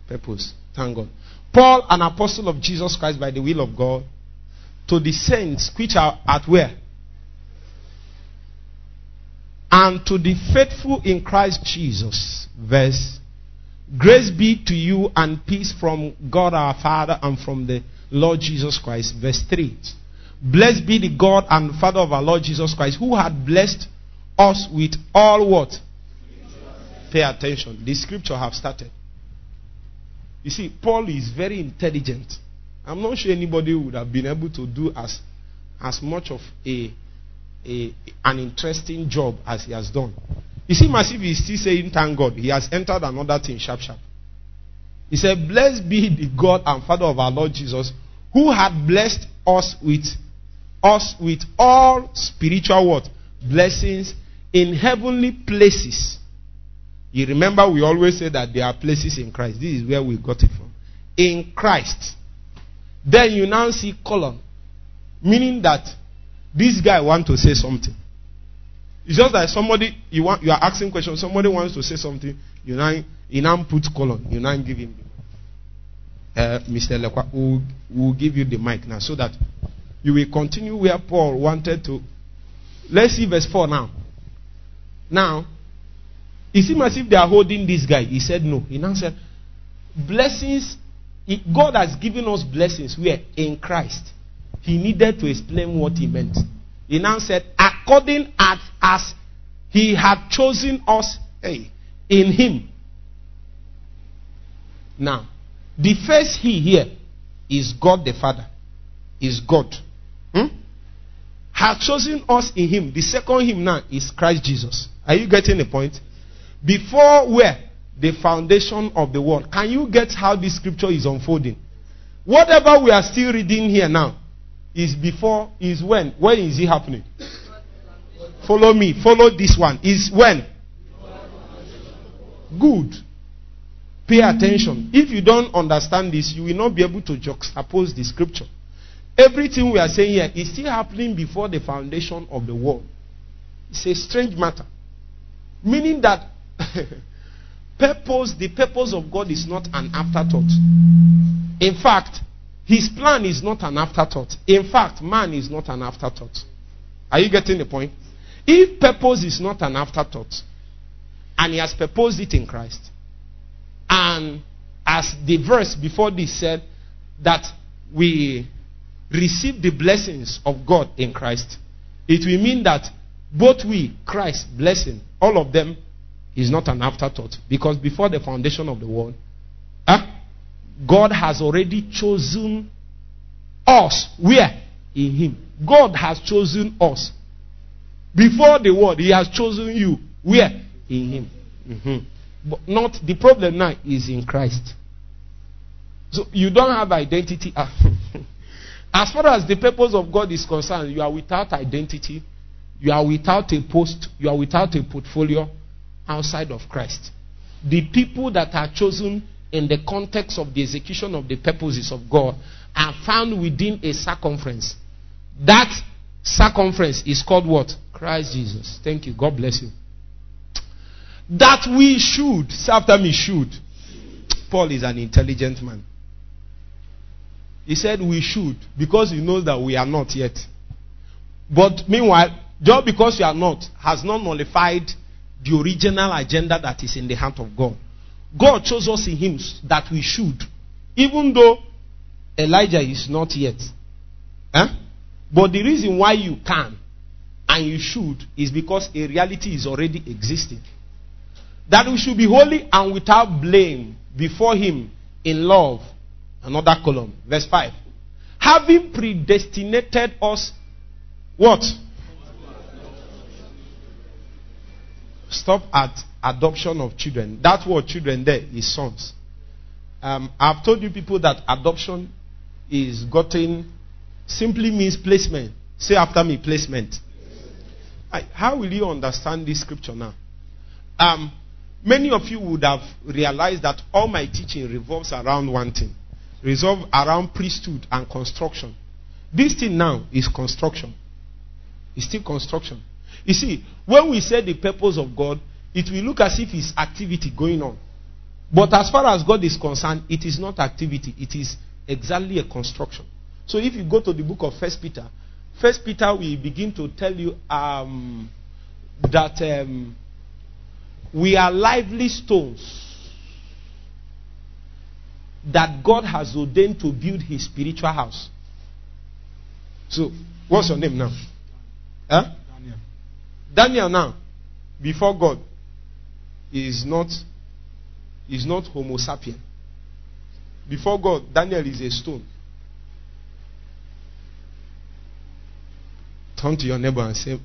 Purpose. Thank God. Paul, an apostle of Jesus Christ by the will of God, to the saints which are at where? And to the faithful in Christ Jesus. Verse. Grace be to you and peace from God our Father and from the Lord Jesus Christ. Verse 3. Blessed be the God and Father of our Lord Jesus Christ, who had blessed us with all what? Pay attention. The scripture have started. You see, Paul is very intelligent. I'm not sure anybody would have been able to do as, as much of a, a an interesting job as he has done. You see, Massive is still saying, Thank God. He has entered another thing, sharp, sharp. He said, Blessed be the God and Father of our Lord Jesus, who had blessed us with us with all spiritual what? Blessings in heavenly places. You remember we always say that there are places in Christ. This is where we got it from. In Christ. Then you now see colon Meaning that this guy want to say something. It's just that somebody you want you are asking questions. Somebody wants to say something. You now you now put colon. You now give him. Uh, Mr. Lekwa will will give you the mic now so that you will continue where Paul wanted to. Let's see verse four now. Now, it seems as if they are holding this guy. He said no. He now said, blessings. God has given us blessings. We are in Christ. He needed to explain what he meant. He now said, according as, as he had chosen us hey, in him. Now, the first he here is God the Father. Is God. Has chosen us in him. The second him now is Christ Jesus. Are you getting the point? Before where? The foundation of the world. Can you get how this scripture is unfolding? Whatever we are still reading here now is before, is when? When is it happening? Follow me. Follow this one. Is when? Good. Pay attention. If you don't understand this, you will not be able to juxtapose the scripture. Everything we are saying here is still happening before the foundation of the world. It's a strange matter. Meaning that purpose, the purpose of God is not an afterthought. In fact, his plan is not an afterthought. In fact, man is not an afterthought. Are you getting the point? If purpose is not an afterthought, and he has proposed it in Christ, and as the verse before this said, that we receive the blessings of God in Christ, it will mean that both we, Christ, blessing, all of them is not an afterthought. Because before the foundation of the world, huh, God has already chosen us. Where? In Him. God has chosen us. Before the world, He has chosen you. Where? In Him. Mm-hmm. But not the problem now is in Christ. So you don't have identity. as far as the purpose of God is concerned, you are without identity you are without a post, you are without a portfolio outside of Christ. The people that are chosen in the context of the execution of the purposes of God are found within a circumference. That circumference is called what? Christ Jesus. Thank you. God bless you. That we should, say after me, should. Paul is an intelligent man. He said we should because he knows that we are not yet. But meanwhile, just because you are not, has not nullified the original agenda that is in the hand of God. God chose us in Him that we should, even though Elijah is not yet. Eh? But the reason why you can and you should is because a reality is already existing. That we should be holy and without blame before Him in love. Another colon, verse 5. Having predestinated us, what? Stop at adoption of children. That word children there is sons. Um, I've told you people that adoption is gotten simply means placement. Say after me, placement. I, how will you understand this scripture now? Um, many of you would have realized that all my teaching revolves around one thing, revolve around priesthood and construction. This thing now is construction. It's still construction. You see, when we say the purpose of God, it will look as if it's activity going on. But as far as God is concerned, it is not activity, it is exactly a construction. So if you go to the book of First Peter, First Peter will begin to tell you um, that um, we are lively stones that God has ordained to build his spiritual house. So, what's your name now? Huh? Daniel Daniel now, before God, is not is not Homo sapien. Before God, Daniel is a stone. Turn to your neighbor and say,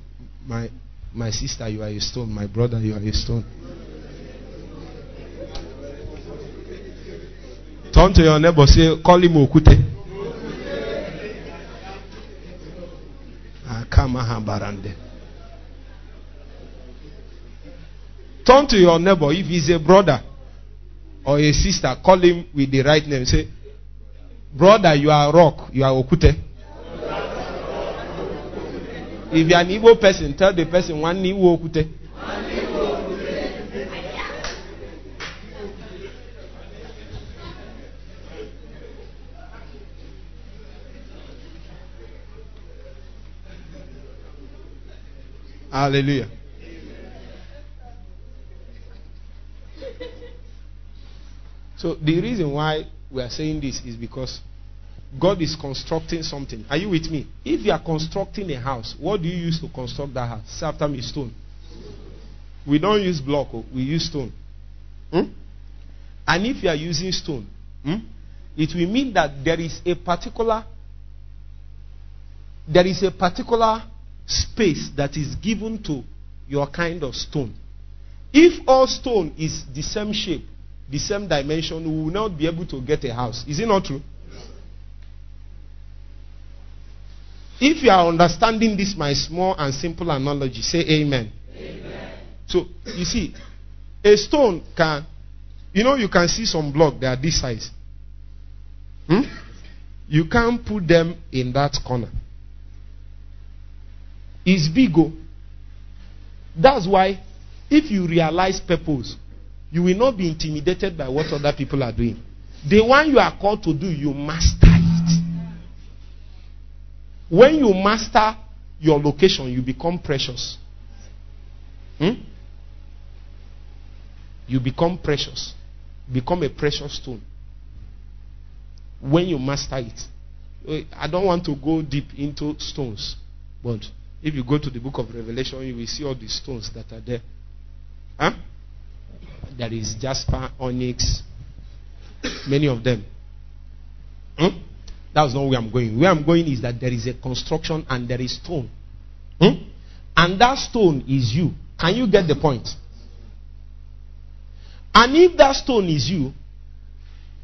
My my sister, you are a stone. My brother, you are a stone. Turn to your neighbor, say, call him Okute. Barande. Turn to your neighbor. If he's a brother or a sister, call him with the right name. Say, Brother, you are rock. You are okute. If you're an Igbo person, tell the person one okute. Hallelujah. So the reason why we are saying this is because God is constructing something. Are you with me? If you are constructing a house, what do you use to construct that house? Say after me, stone. We don't use block, oh, we use stone. Hmm? And if you are using stone, hmm, it will mean that there is a particular there is a particular space that is given to your kind of stone. If all stone is the same shape, the same dimension, we will not be able to get a house. Is it not true? If you are understanding this, my small and simple analogy, say amen. amen. So, you see, a stone can, you know, you can see some block, they are this size. Hmm? You can't put them in that corner. It's big. That's why, if you realize purpose, you will not be intimidated by what other people are doing. The one you are called to do, you master it. When you master your location, you become precious. Hmm? You become precious. Become a precious stone. When you master it. I don't want to go deep into stones, but if you go to the book of Revelation, you will see all the stones that are there. Huh? There is jasper, onyx, many of them. Hmm? That's not where I'm going. Where I'm going is that there is a construction and there is stone. Hmm? And that stone is you. Can you get the point? And if that stone is you,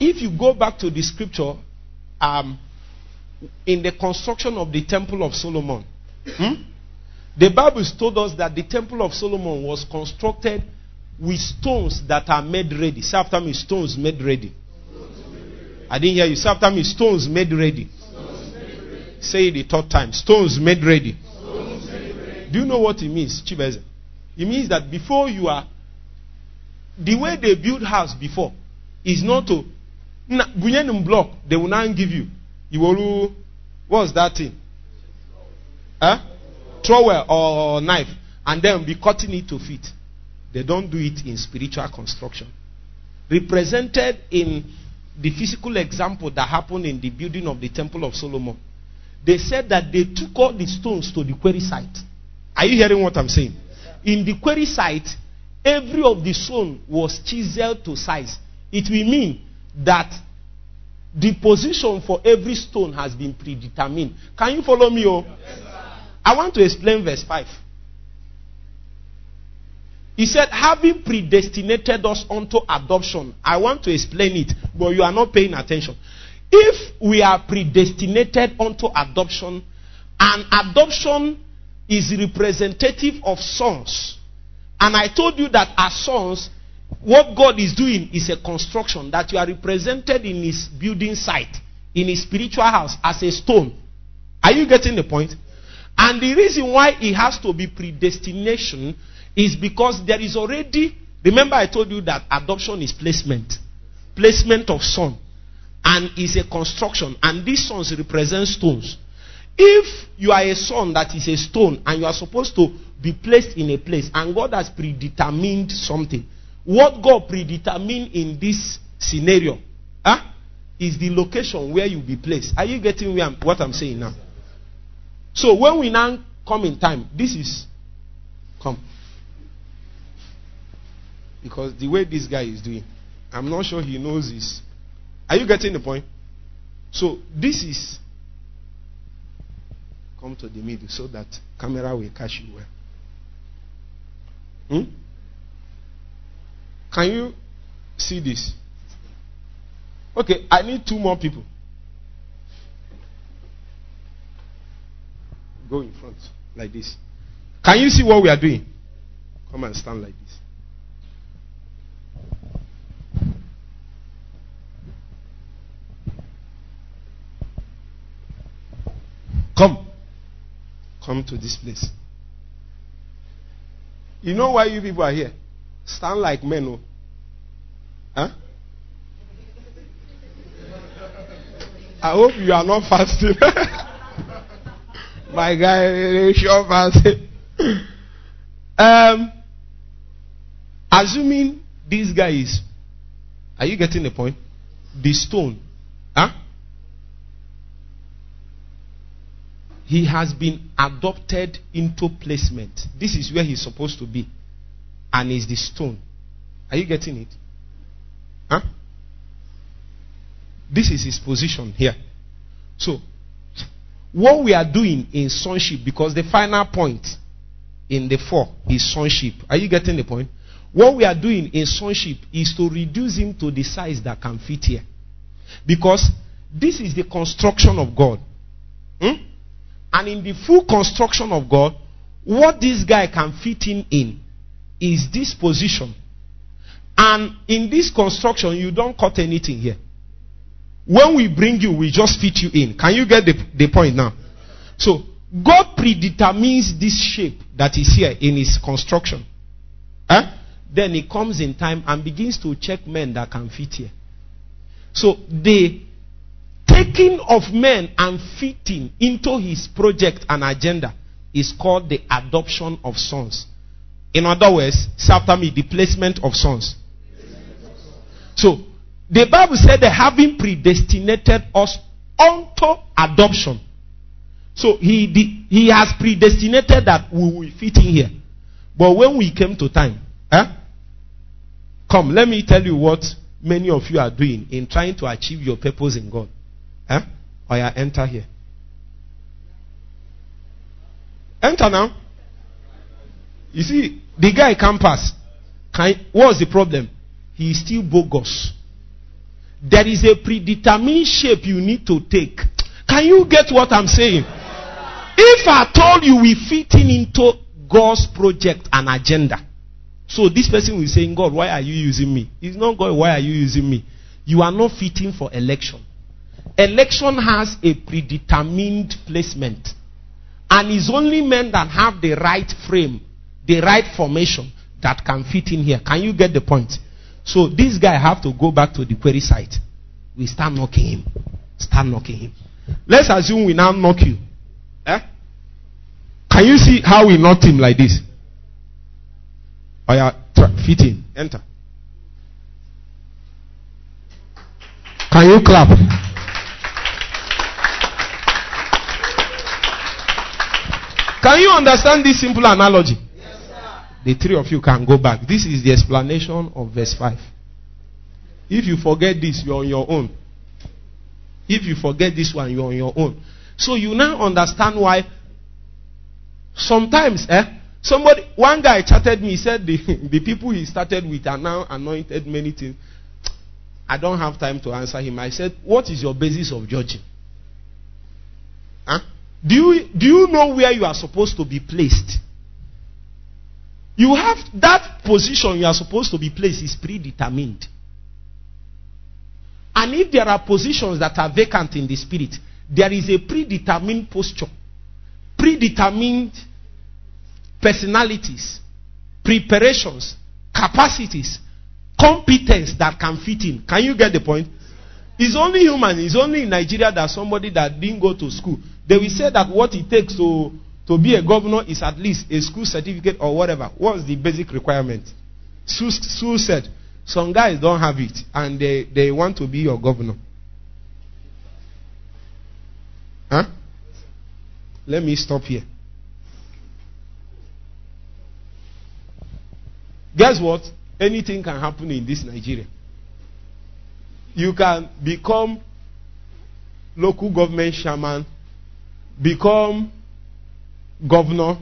if you go back to the scripture, um, in the construction of the temple of Solomon, hmm? The Bible told us that the temple of Solomon was constructed with stones that are made ready. Say after me, stones made ready. I didn't hear you. Say after me, stones made ready. Say it the third time. Stones made ready. Do you know what it means, Chibueze? It means that before you are, the way they build house before is not to, bunyenim block, they will not give you. Iworu, what's that thing? Huh? trowel or knife and then be cutting it to fit. They don't do it in spiritual construction. Represented in the physical example that happened in the building of the Temple of Solomon, they said that they took all the stones to the quarry site. Are you hearing what I'm saying? In the quarry site, every of the stone was chiseled to size. It will mean that the position for every stone has been predetermined. Can you follow me? Oh? Yes, I want to explain verse 5. He said, having predestinated us unto adoption. I want to explain it, but you are not paying attention. If we are predestinated unto adoption, and adoption is representative of sons, and I told you that as sons, what God is doing is a construction that you are represented in his building site, in his spiritual house as a stone. Are you getting the point? And the reason why it has to be predestination is because there is already, remember I told you that adoption is placement. Placement of son. And is a construction. And these sons represent stones. If you are a son that is a stone and you are supposed to be placed in a place and God has predetermined something, what God predetermined in this scenario huh, is the location where you be placed. Are you getting what I'm saying now? So when we now come in time, this is come. Because the way this guy is doing, I'm not sure he knows this. Are you getting the point? So this is come to the middle so that camera will catch you well. Hmm? Can you see this? Okay, I need two more people. Go in front like this. Can you see what we are doing? Come and stand like this. Come. Come to this place. You know why you people are here? Stand like men. Oh. Huh? I hope you are not fasting. My guy, sure fasting. um, assuming this guy is, are you getting the point? The stone, huh? He has been adopted into placement. This is where he's supposed to be, and is the stone. Are you getting it? Huh? This is his position here. So, what we are doing in sonship, because the final point in the four is sonship. Are you getting the point? What we are doing in sonship is to reduce him to the size that can fit here. Because this is the construction of God. Hmm? And in the full construction of God, what this guy can fit in in is this position. And in this construction, you don't cut anything here. When we bring you, we just fit you in. Can you get the, the point now? So, God predetermines this shape that is here in his construction. Huh? Then he comes in time and begins to check men that can fit here. So, the taking of men and fitting into his project and agenda is called the adoption of sons. In other words, say me, the placement of sons. So, the Bible said that having predestinated us unto adoption. So he he has predestinated that we will fit in here. But when we came to time, eh? Come, let me tell you what many of you are doing in trying to achieve your purpose in God. Eh? Or you enter here. Enter now. You see, the guy can't pass. Can, what's the problem? He is still bogus. There is a predetermined shape you need to take. Can you get what I'm saying? If I told you we fit in into God's project and agenda, so this person will say, God, why are you using me? It's not God, why are you using me? You are not fitting for election. Election has a predetermined placement. And it's only men that have the right frame, the right formation that can fit in here. Can you get the point? So this guy have to go back to the quarry site. We start knocking him. Start knocking him. Let's assume we now knock you. Eh? Can you see how we knocked him like this? Oh yeah, fit in. Enter. Can you clap? Can you understand this simple analogy? The three of you can go back. This is the explanation of verse 5. If you forget this, you're on your own. If you forget this one, you're on your own. So you now understand why sometimes, eh? Somebody, one guy chatted me, he said the, the people he started with are now anointed many things. I don't have time to answer him. I said, What is your basis of judging? Huh? Do you, do you know where you are supposed to be placed? You have that position you are supposed to be placed is predetermined. And if there are positions that are vacant in the spirit, there is a predetermined posture, predetermined personalities, preparations, capacities, competence that can fit in. Can you get the point? It's only human. It's only in Nigeria that somebody that didn't go to school. They will say that what it takes to to be a governor is at least a school certificate or whatever. What's the basic requirement? Sue said, some guys don't have it and they, they want to be your governor. Huh? Let me stop here. Guess what? Anything can happen in this Nigeria. You can become local government chairman, become governor,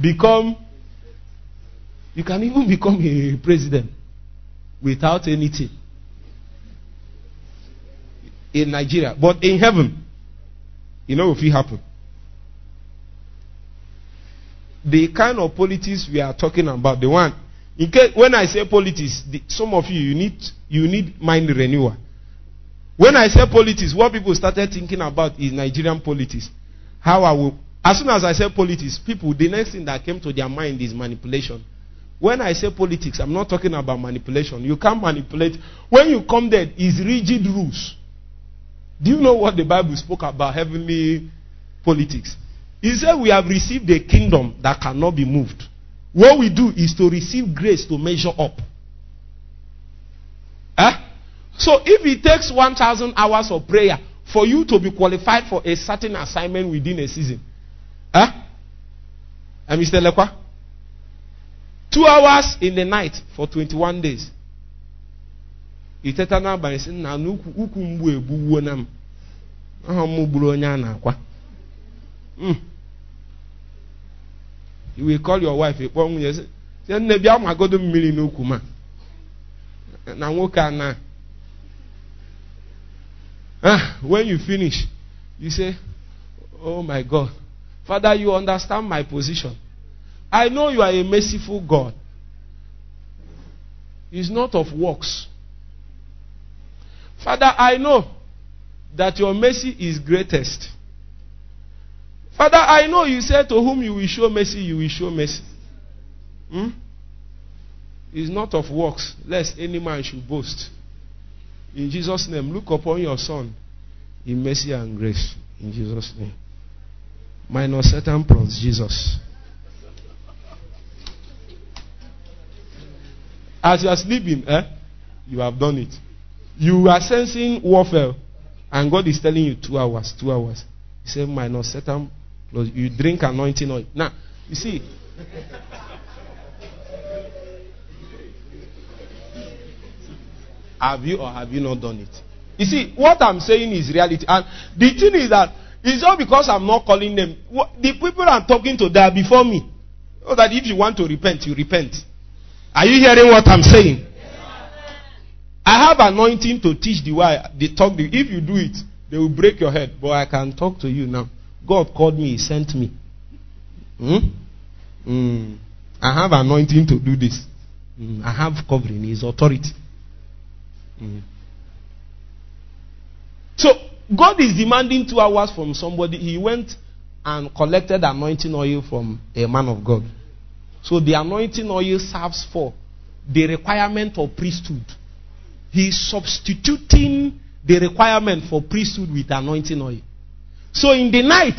become, you can even become a president without anything in Nigeria. But in heaven, you know if it happen. The kind of politics we are talking about, the one, in case, when I say politics, the, some of you, you need, you need mind renewal. When I say politics, what people started thinking about is Nigerian politics. How I will As soon as I say politics, people, the next thing that came to their mind is manipulation. When I say politics, I'm not talking about manipulation. You can't manipulate. When you come there, it's rigid rules. Do you know what the Bible spoke about heavenly politics? He said we have received a kingdom that cannot be moved. What we do is to receive grace to measure up. Eh? So if it takes 1,000 hours of prayer for you to be qualified for a certain assignment within a season, eh? And Mr. Lekwa, two hours in the night for 21 days. iteta n'abalị sị na ukwu mgbu egbuwo na m aha m gburu onye a na-akwa Mm. you will call your wife ịkpọ nwunye sị nne bịa magodo mmiri n'ukwu ma na nwoke a na ah when you finish you say oh my god father you understand my position i know you are a merciful god it's not of works father i know that your mercy is greatest father i know you said to whom you will show mercy you will show mercy hmm? is not of works, lest any man should boast. In Jesus' name, look upon your son in mercy and grace. In Jesus' name. Minus Satan plus Jesus. As you are sleeping, eh, you have done it. You are sensing warfare, and God is telling you two hours, two hours. He said, minus Satan plus you drink anointing oil. Now, you see, Have you or have you not done it? You see, what I'm saying is reality. And the thing is that it's not because I'm not calling them. The people I'm talking to, they are before me. So that if you want to repent, you repent. Are you hearing what I'm saying? I have anointing to teach the way they talk. The, if you do it, they will break your head. But I can talk to you now. God called me, He sent me. Hmm? Mm. I have anointing to do this. Mm. I have covering, His authority. Mm. So God is demanding two hours from somebody. He went and collected anointing oil from a man of God. So the anointing oil serves for the requirement of priesthood. He is substituting the requirement for priesthood with anointing oil. So in the night,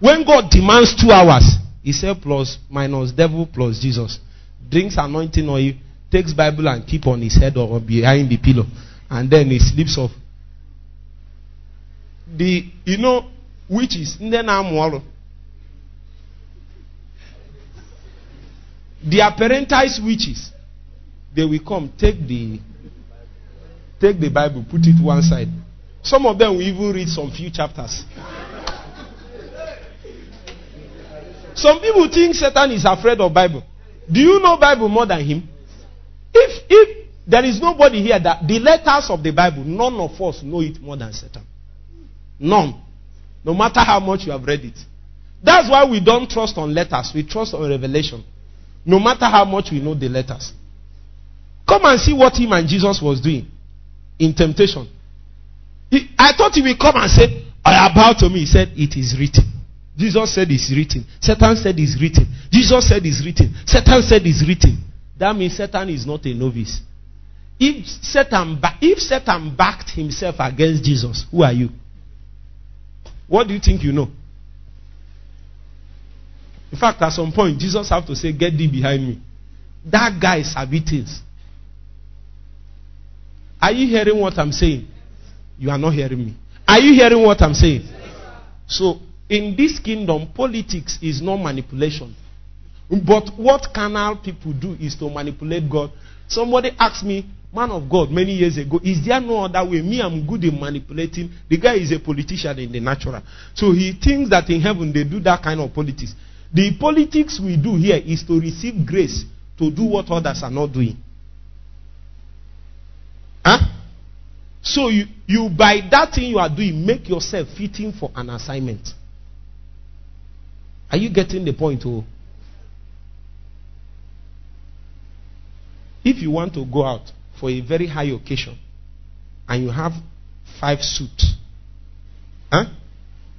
when God demands two hours, he said plus minus devil plus Jesus. Drinks anointing oil, takes Bible and keep on his head or behind the pillow, and then he sleeps off. The you know witches ndị na-amụ ọrụ the apparentized witches they will come take the take the Bible put it one side. Some of them will even read some few chapters. Some people think Satan is afraid of Bible. Do you know Bible more than him? If if there is nobody here that the letters of the Bible, none of us know it more than Satan. None. No matter how much you have read it. That's why we don't trust on letters. We trust on revelation. No matter how much we know the letters. Come and see what him and Jesus was doing in temptation. He, I thought he would come and say, I about to me. He said, It is written. Jesus said it's written. Satan said it's written. Jesus said it's written. Satan said it's written. That means Satan is not a novice. If Satan, if Satan backed himself against Jesus, who are you? What do you think you know? In fact, at some point, Jesus have to say, Get thee behind me. That guy is things. Are you hearing what I'm saying? You are not hearing me. Are you hearing what I'm saying? So, in this kingdom, politics is not manipulation. But what carnal people do is to manipulate God. Somebody asked me, man of God, many years ago, is there no other way? Me, I'm good in manipulating. The guy is a politician in the natural. So he thinks that in heaven they do that kind of politics. The politics we do here is to receive grace to do what others are not doing. Huh? So you, you by that thing you are doing, make yourself fitting for an assignment. Are you getting the point? Oh? If you want to go out for a very high occasion and you have five suits, huh?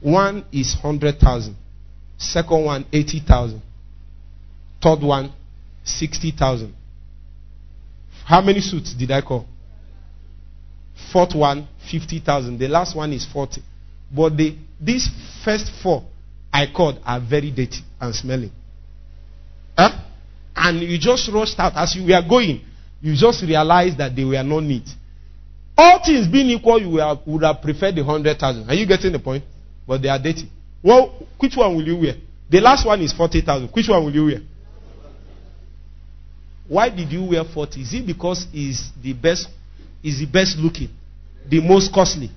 one is 100,000, Second one, 80,000. Third one, 60,000. How many suits did I call? Fourth one, 50,000. The last one is 40. But the, these first four I called are very dirty and smelling. Huh? And you just rushed out as you were going. You just realized that they were not neat. All things being equal, you would have preferred the 100,000. Are you getting the point? But they are dirty. Well, which one will you wear? The last one is 40,000. Which one will you wear? Why did you wear 40? Is it because is the best is the best looking, the most costly?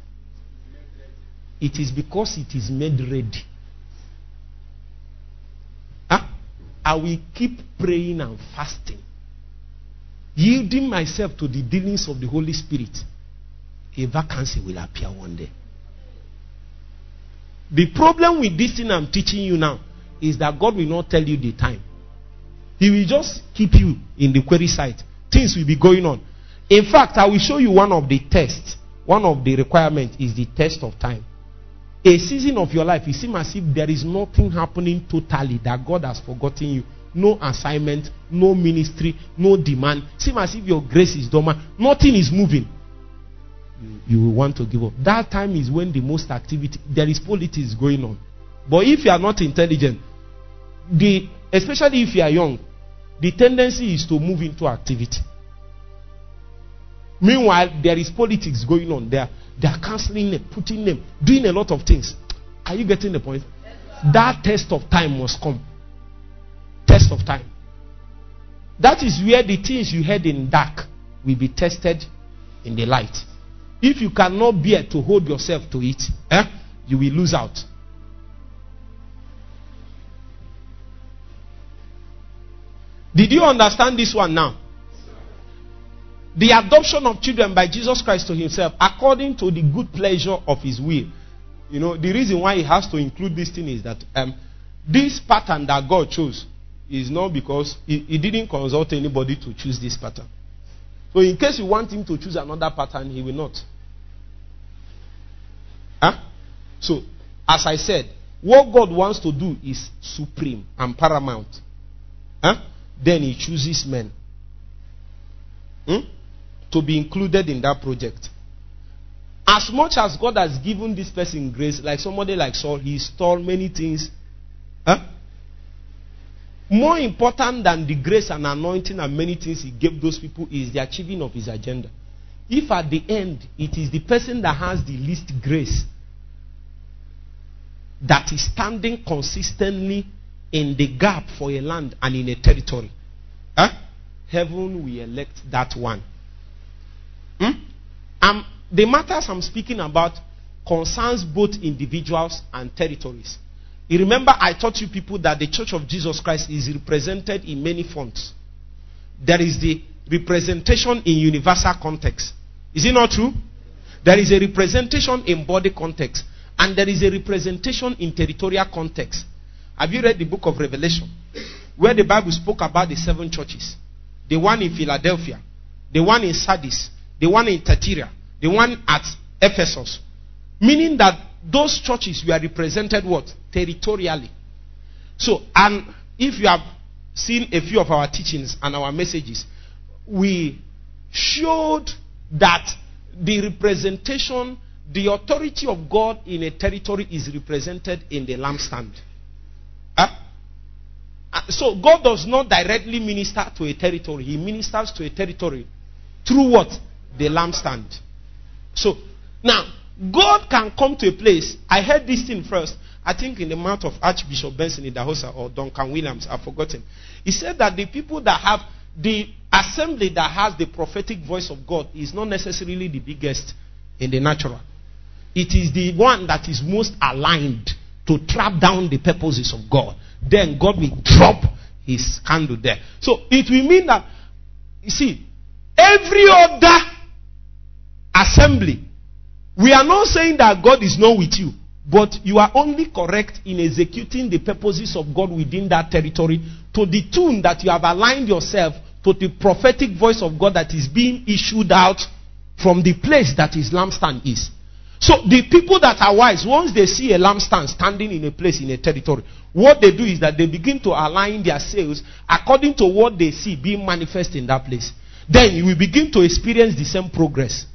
It is because it is made ready. Huh? I will keep praying and fasting, yielding myself to the dealings of the Holy Spirit. A vacancy will appear one day. The problem with this thing I'm teaching you now is that God will not tell you the time. He will just keep you in the quarry site. Things will be going on. In fact, I will show you one of the tests. One of the requirements is the test of time. A season of your life, it seems as if there is nothing happening totally that God has forgotten you. No assignment, no ministry, no demand. Seems as if your grace is dormant. Nothing is moving. You, you will want to give up. That time is when the most activity, there is politics going on. But if you are not intelligent, the especially if you are young, the tendency is to move into activity. Meanwhile, there is politics going on there. They are canceling them, putting them, doing a lot of things. Are you getting the point? That test of time must come. Test of time. That is where the things you had in dark will be tested in the light. If you cannot bear to hold yourself to it, eh, you will lose out. Did you understand this one now? The adoption of children by Jesus Christ to himself according to the good pleasure of his will. You know, the reason why he has to include this thing is that um, this pattern that God chose is not because he, he didn't consult anybody to choose this pattern. So, in case you want him to choose another pattern, he will not. Huh? So, as I said, what God wants to do is supreme and paramount. Huh? Then he chooses men hmm, to be included in that project. As much as God has given this person grace, like somebody like Saul, he stole many things. Huh? More important than the grace and anointing and many things he gave those people is the achieving of his agenda. If at the end it is the person that has the least grace that is standing consistently in the gap for a land and in a territory. Huh? Heaven will elect that one. Hmm? Um, the matters I'm speaking about concerns both individuals and territories. You remember, I taught you people that the Church of Jesus Christ is represented in many fonts. There is the representation in universal context. Is it not true? There is a representation in body context, and there is a representation in territorial context. Have you read the book of Revelation? Where the Bible spoke about the seven churches. The one in Philadelphia, the one in Sardis, the one in Thyatira, the one at Ephesus. Meaning that those churches were represented what? Territorially. So, and if you have seen a few of our teachings and our messages, we showed that the representation, the authority of God in a territory is represented in the lampstand. Huh? Uh, so God does not directly minister to a territory. He ministers to a territory through what? The lampstand. So now God can come to a place. I heard this thing first. I think in the mouth of Archbishop Benson Idahosa or Duncan Williams. I've forgotten. He said that the people that have the assembly that has the prophetic voice of God is not necessarily the biggest in the natural. It is the one that is most aligned to trap down the purposes of God. Then God will drop his candle there. So it will mean that, you see, every other assembly, we are not saying that God is not with you, but you are only correct in executing the purposes of God within that territory to the tune that you have aligned yourself to the prophetic voice of God that is being issued out from the place that his lampstand is. So the people that are wise, once they see a lampstand standing in a place in a territory, what they do is that they begin to align their sails according to what they see being manifest in that place. Then you will begin to experience the same progress.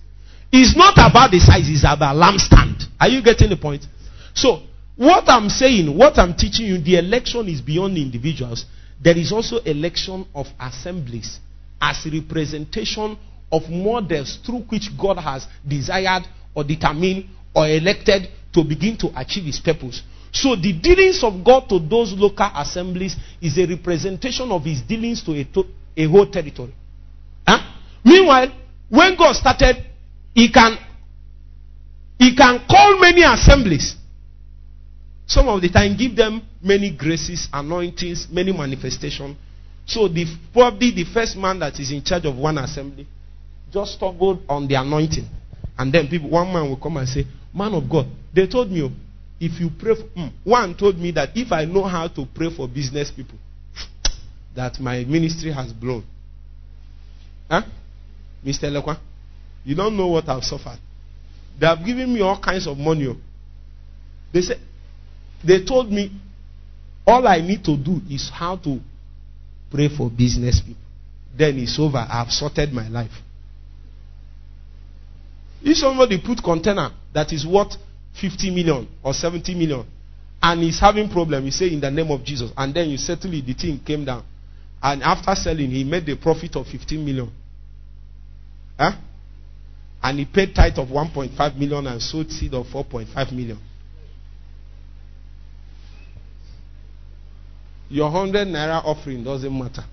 It's not about the size, it's about lampstand. Are you getting the point? So, what I'm saying, what I'm teaching you, the election is beyond individuals. There is also election of assemblies as representation of models through which God has desired or determined or elected to begin to achieve his purpose. So the dealings of God to those local assemblies is a representation of his dealings to a, to a whole territory. Huh? Meanwhile, when God started, he can he can call many assemblies. Some of the time, give them many graces, anointings, many manifestations. So the probably the first man that is in charge of one assembly just stumbled on the anointing. And then people, one man will come and say, Man of God, they told me, oh, if you pray for, mm, one told me that if I know how to pray for business people, that my ministry has blown. Huh? Mr. Lekwa, you don't know what I've suffered. They have given me all kinds of money. They said, they told me all I need to do is how to pray for business people. Then it's over. I've sorted my life. If somebody put container that is worth 50 million or 70 million and he's having problem, you say in the name of Jesus, and then you settle it, the thing came down. And after selling, he made the profit of 15 million. Huh? And he paid tithe of 1.5 million and sold seed of 4.5 million. Your 100 naira offering doesn't matter.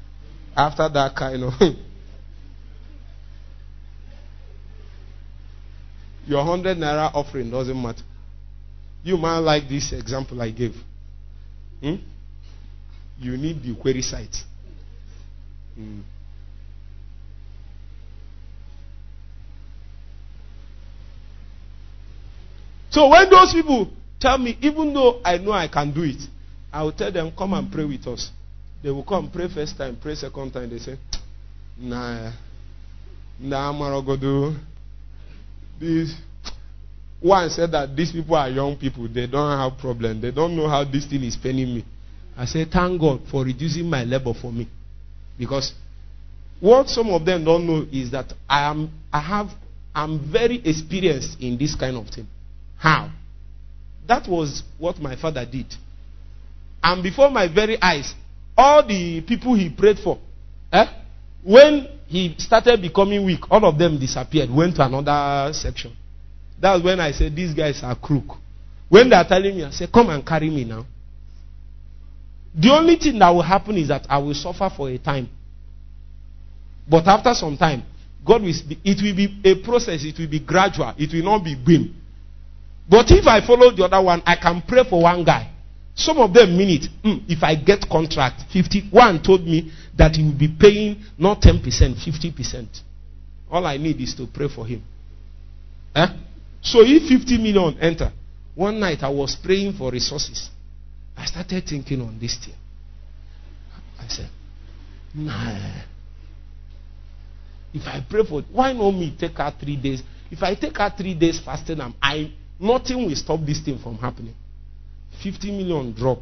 After that kind of. Your 100 naira offering doesn't matter. You might like this example I gave. Hmm? You need the quarry site. Hmm. So when those people tell me, even though I know I can do it, I will tell them, come and pray with us. They will come, pray first time, pray second time. They say, nah, nah, Maragodo. This one said that these people are young people, they don't have problem. They don't know how this thing is paining me. I say, thank God for reducing my labor for me. Because what some of them don't know is that I am I have I'm very experienced in this kind of thing. How? That was what my father did. And before my very eyes, all the people he prayed for, eh, when he started becoming weak, all of them disappeared, went to another section. That's when I said, These guys are crook. When they are telling me, I say, Come and carry me now. The only thing that will happen is that I will suffer for a time. But after some time, God will, it will be a process, it will be gradual, it will not be boom. But if I follow the other one, I can pray for one guy. Some of them mean it. Mm, if I get contract, 51 told me that he will be paying not 10%, 50%. All I need is to pray for him. Eh? So if 50 million enter, one night I was praying for resources. I started thinking on this thing. I said, nah. If I pray for, why not me take out three days? If I take out three days fasting, I'm I nothing will stop this thing from happening. 50 million drop.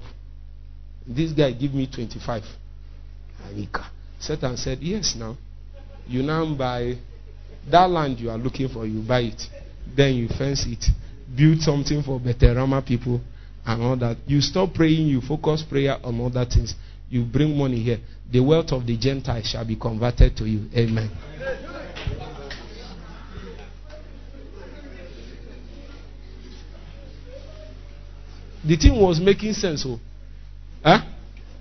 This guy give me 25. Anika. Satan said, Yes, now. You now buy that land you are looking for, you buy it. Then you fence it. Build something for Beterama people and all that. You stop praying, you focus prayer on other things. You bring money here. The wealth of the Gentiles shall be converted to you. Amen. The thing was making sense. Oh. Huh?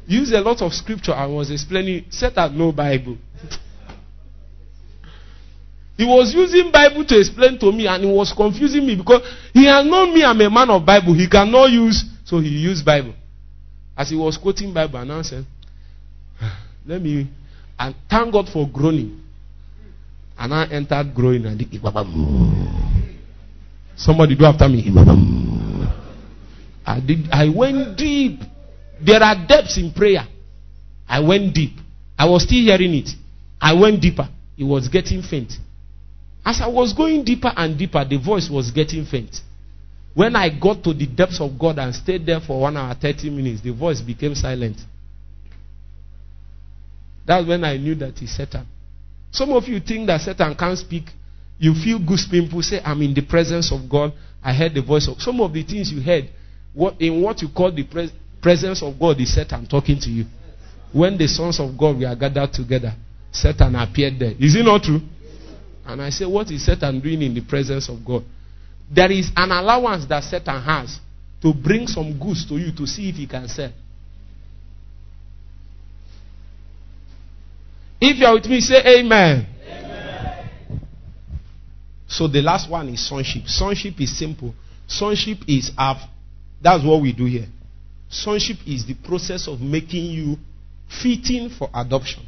Use a lot of scripture and was explaining. Said that no Bible. he was using Bible to explain to me and it was confusing me because he has known me I'm a man of Bible. He cannot use, so he used Bible. As he was quoting Bible and I said, let me, and thank God for groaning. And I entered growing and somebody do after me. I did. I went deep. There are depths in prayer. I went deep. I was still hearing it. I went deeper. It was getting faint. As I was going deeper and deeper, the voice was getting faint. When I got to the depths of God and stayed there for one hour, 30 minutes, the voice became silent. That's when I knew that it's Satan. Some of you think that Satan can't speak. You feel goose people say, I'm in the presence of God. I heard the voice of some of the things you heard. What in what you call the pres- presence of God is Satan talking to you. When the sons of God were gathered together, Satan appeared there. Is it not true? And I say, What is Satan doing in the presence of God? There is an allowance that Satan has to bring some goods to you to see if he can sell. If you are with me, say amen. amen. So the last one is sonship. Sonship is simple. Sonship is up. That's what we do here. Sonship is the process of making you fitting for adoption.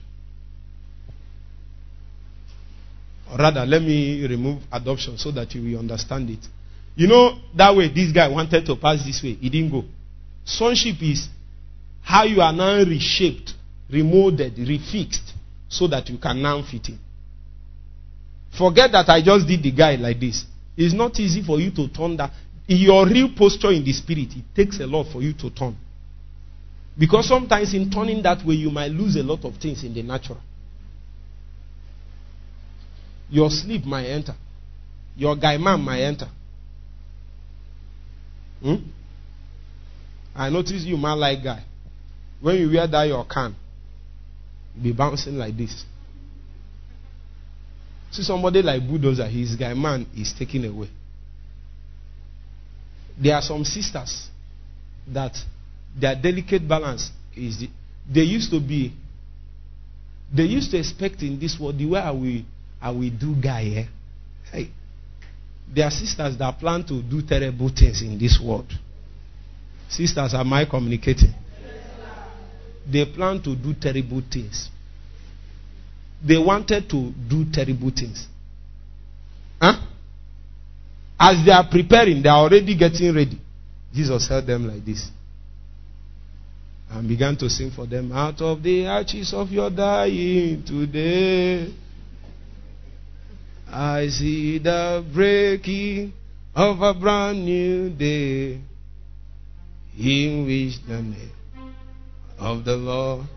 Or rather, let me remove adoption so that you will understand it. You know, that way this guy wanted to pass this way, he didn't go. Sonship is how you are now reshaped, remolded, refixed, so that you can now fit in. Forget that I just did the guy like this. It's not easy for you to turn that. In your real posture in the spirit, it takes a lot for you to turn. Because sometimes in turning that way, you might lose a lot of things in the natural. Your sleep might enter. Your guy man might enter. Hmm? I notice you man like guy. When you wear that your can, be bouncing like this. See somebody like bulldozer, his guy man is taken away. There are some sisters that their delicate balance is the, they used to be they used to expect in this world the way I will do guy eh? hey there are sisters that plan to do terrible things in this world. Sisters am I communicating? They plan to do terrible things. They wanted to do terrible things as they are preparing they are already getting ready Jesus held them like this and began to sing for them out of the arches of your dying today. I see the breaking of a brand new day in which the name of the Lord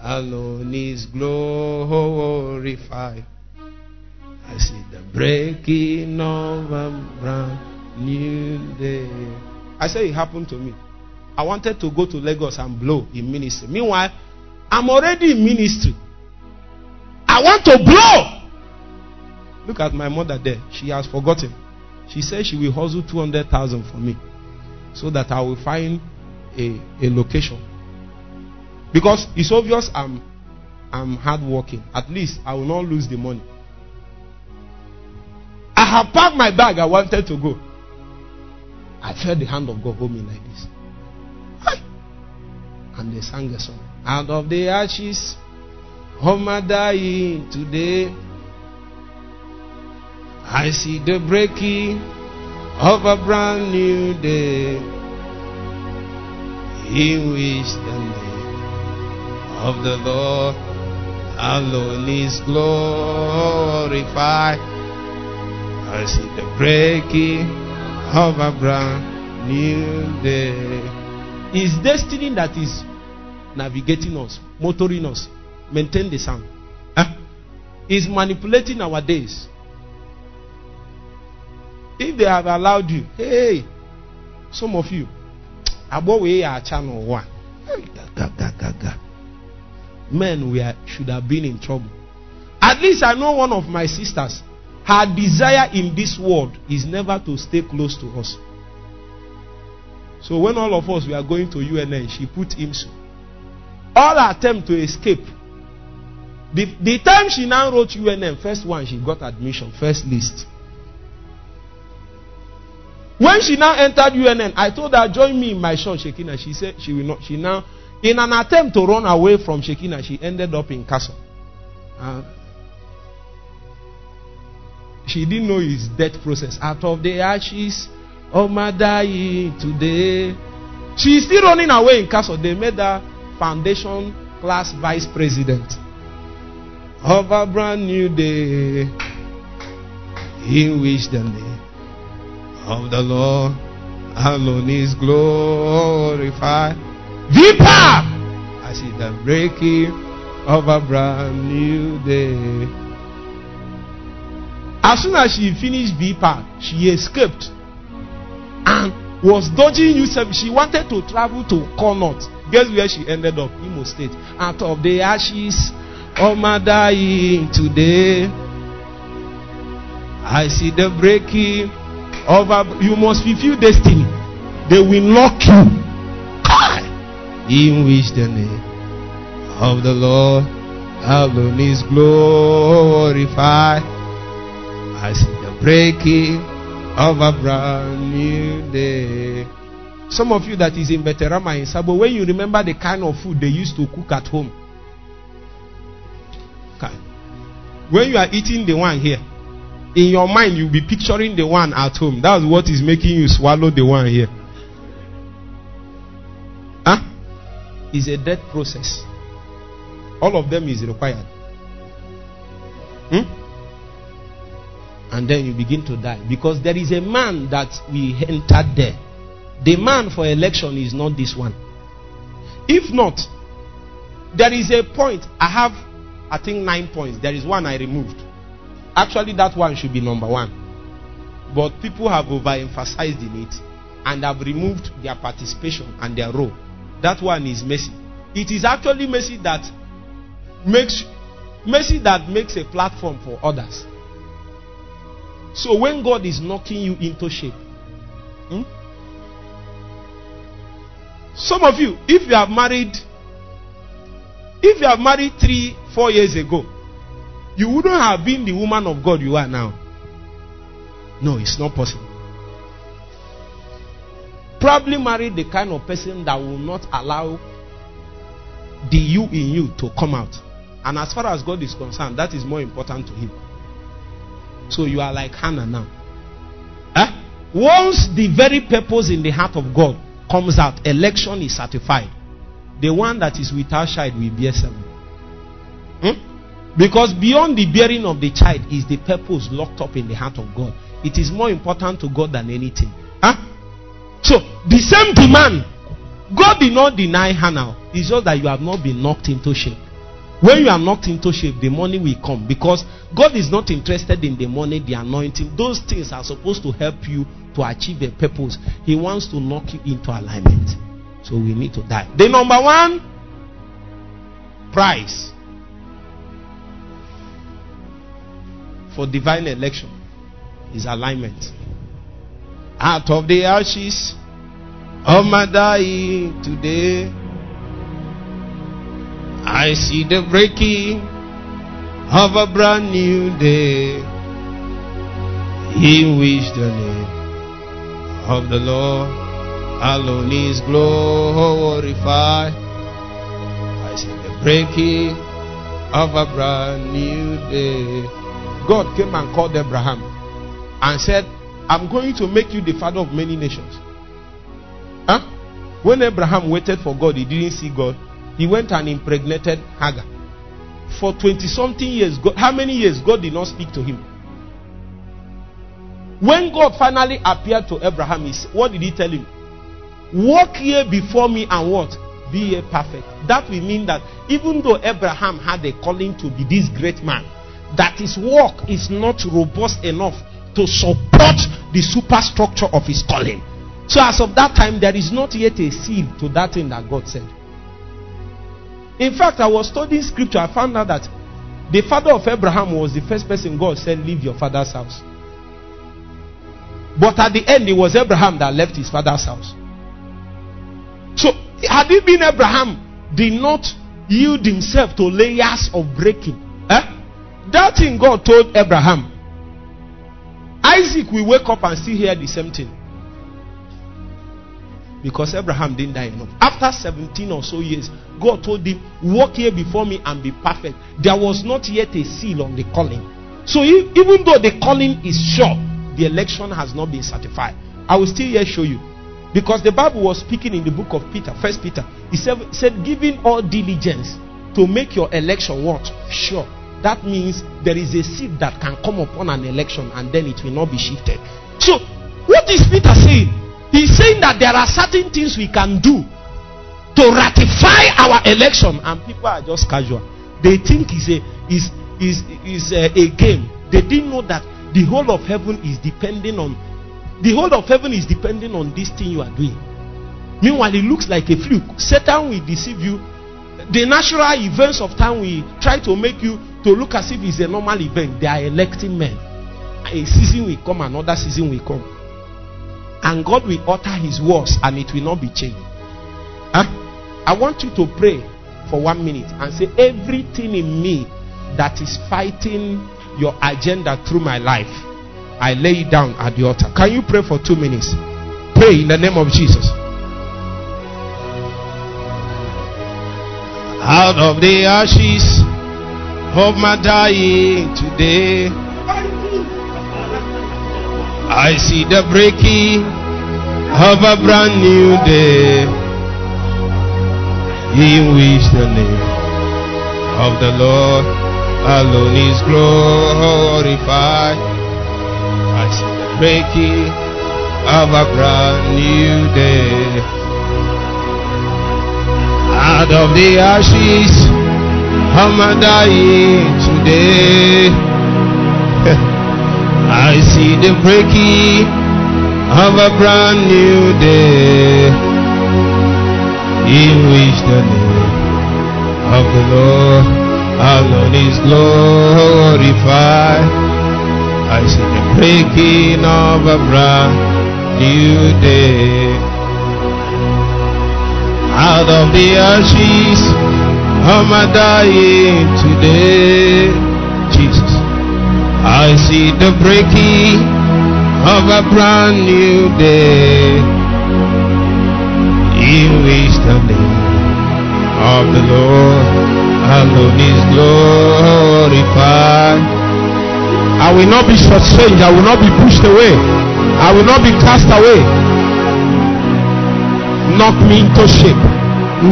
alone is glorified. I see the breaking of a brand new day. I say it happened to me. I wanted to go to Lagos and blow in ministry. Meanwhile, I'm already in ministry. I want to blow. Look at my mother there. She has forgotten. She said she will hustle 200,000 for me so that I will find a, a location. Because it's obvious I'm, I'm hardworking. At least I will not lose the money. Have packed my bag. I wanted to go. I felt the hand of God hold me like this. And they sang a song. Out of the ashes of my dying today, I see the breaking of a brand new day. In which the name of the Lord alone is glorified. I see the breaking of a brand new day. It's destiny that is navigating us, motoring us, maintain the sound. Huh? Is manipulating our days. If they have allowed you, hey, some of you, we are channel one. Men we are, should have been in trouble. At least I know one of my sisters. Her desire in this world is never to stay close to us. So when all of us we are going to UNN, she put him so. All attempt to escape. The, the time she now wrote UNN, first one, she got admission, first list. When she now entered UNN, I told her, join me in my church, Shekina. She said she will not. She now, in an attempt to run away from Shekina, she ended up in castle. Uh, she didn't know his death process. Out of the ashes of my dying today. She's still running away in castle. They made her foundation class vice president of a brand new day. in which the name of the Lord alone is glorified. Vipa! I see the breaking of a brand new day. As soon as she finished Vipa, she escaped and was dodging Yusuf. She wanted to travel to Connaught. Guess where she ended up? Imo State. Out of the ashes of my dying today, I see the breaking of a. You must fulfill destiny. They will knock you. In which the name of the Lord alone is glorified. I see the breaking of a brand new day. Some of you that is in Veterama in Sabo, when you remember the kind of food they used to cook at home, when you are eating the one here, in your mind you'll be picturing the one at home. That's what is making you swallow the one here. Huh? It's a death process. All of them is required. Hmm? And then you begin to die. Because there is a man that we entered there. The man for election is not this one. If not, there is a point. I have, I think, nine points. There is one I removed. Actually, that one should be number one. But people have overemphasized in it and have removed their participation and their role. That one is mercy. It is actually mercy that makes mercy that makes a platform for others. So when God is knocking you into shape, hmm? some of you, if you have married, if you have married three, four years ago, you wouldn't have been the woman of God you are now. No, it's not possible. Probably married the kind of person that will not allow the you in you to come out. And as far as God is concerned, that is more important to Him. So you are like Hannah now. Eh? Once the very purpose in the heart of God comes out, election is certified. The one that is without child will bear seven. Hmm? Because beyond the bearing of the child is the purpose locked up in the heart of God. It is more important to God than anything. Huh? So, the same demand, God did not deny Hannah. It's just that you have not been knocked into shape. When you are knocked into shape, the money will come because God is not interested in the money, the anointing. Those things are supposed to help you to achieve a purpose. He wants to knock you into alignment. So we need to die. The number one prize for divine election is alignment. Out of the ashes of my dying today, I see the breaking of a brand new day in which the name of the Lord alone is glorified. I see the breaking of a brand new day. God came and called Abraham and said, I'm going to make you the father of many nations. Huh? When Abraham waited for God, he didn't see God. He went and impregnated Hagar. For 20 something years, God, how many years God did not speak to him? When God finally appeared to Abraham, he, what did he tell him? Walk here before me and what? Be a perfect. That will mean that even though Abraham had a calling to be this great man, that his work is not robust enough to support the superstructure of his calling. So, as of that time, there is not yet a seal to that thing that God said. In fact, I was studying scripture. I found out that the father of Abraham was the first person God said, Leave your father's house. But at the end, it was Abraham that left his father's house. So, had it been Abraham, did not yield himself to layers of breaking. Eh? That thing God told Abraham. Isaac will wake up and still hear the same thing. Because Abraham didn't die enough. After 17 or so years, God told him, Walk here before me and be perfect. There was not yet a seal on the calling. So if, even though the calling is sure, the election has not been certified. I will still here show you. Because the Bible was speaking in the book of Peter, First Peter. He said, said giving all diligence to make your election what? Sure. that means there is a seed that can come upon an election and then it will not be shifted. So, what is Peter saying? He's saying that there are certain things we can do to ratify our election, and people are just casual. They think it's a is is is a, a game. They didn't know that the whole of heaven is depending on the whole of heaven is depending on this thing you are doing. Meanwhile, it looks like a fluke. Satan will deceive you. The natural events of time will try to make you to look as if it's a normal event. They are electing men. A season will come, another season will come. And God will utter his words and it will not be changed. Huh? I want you to pray for one minute and say, Everything in me that is fighting your agenda through my life, I lay it down at the altar. Can you pray for two minutes? Pray in the name of Jesus. Out of the ashes of my dying today, I see the breaking of a brand new day in which the name of the Lord alone is glorified. I see the breaking of a brand new day. Out of the ashes, I'm dying today. I see the breaking of a brand new day in which the name of the Lord alone is glorified. I see the breaking of a brand new day. Out of the ashes, I'm dying today. Jesus. I see the breaking of a brand new day which the name of the Lord alone is glorified. I will not be shortchanged. I will not be pushed away. I will not be cast away. Knock me into shape.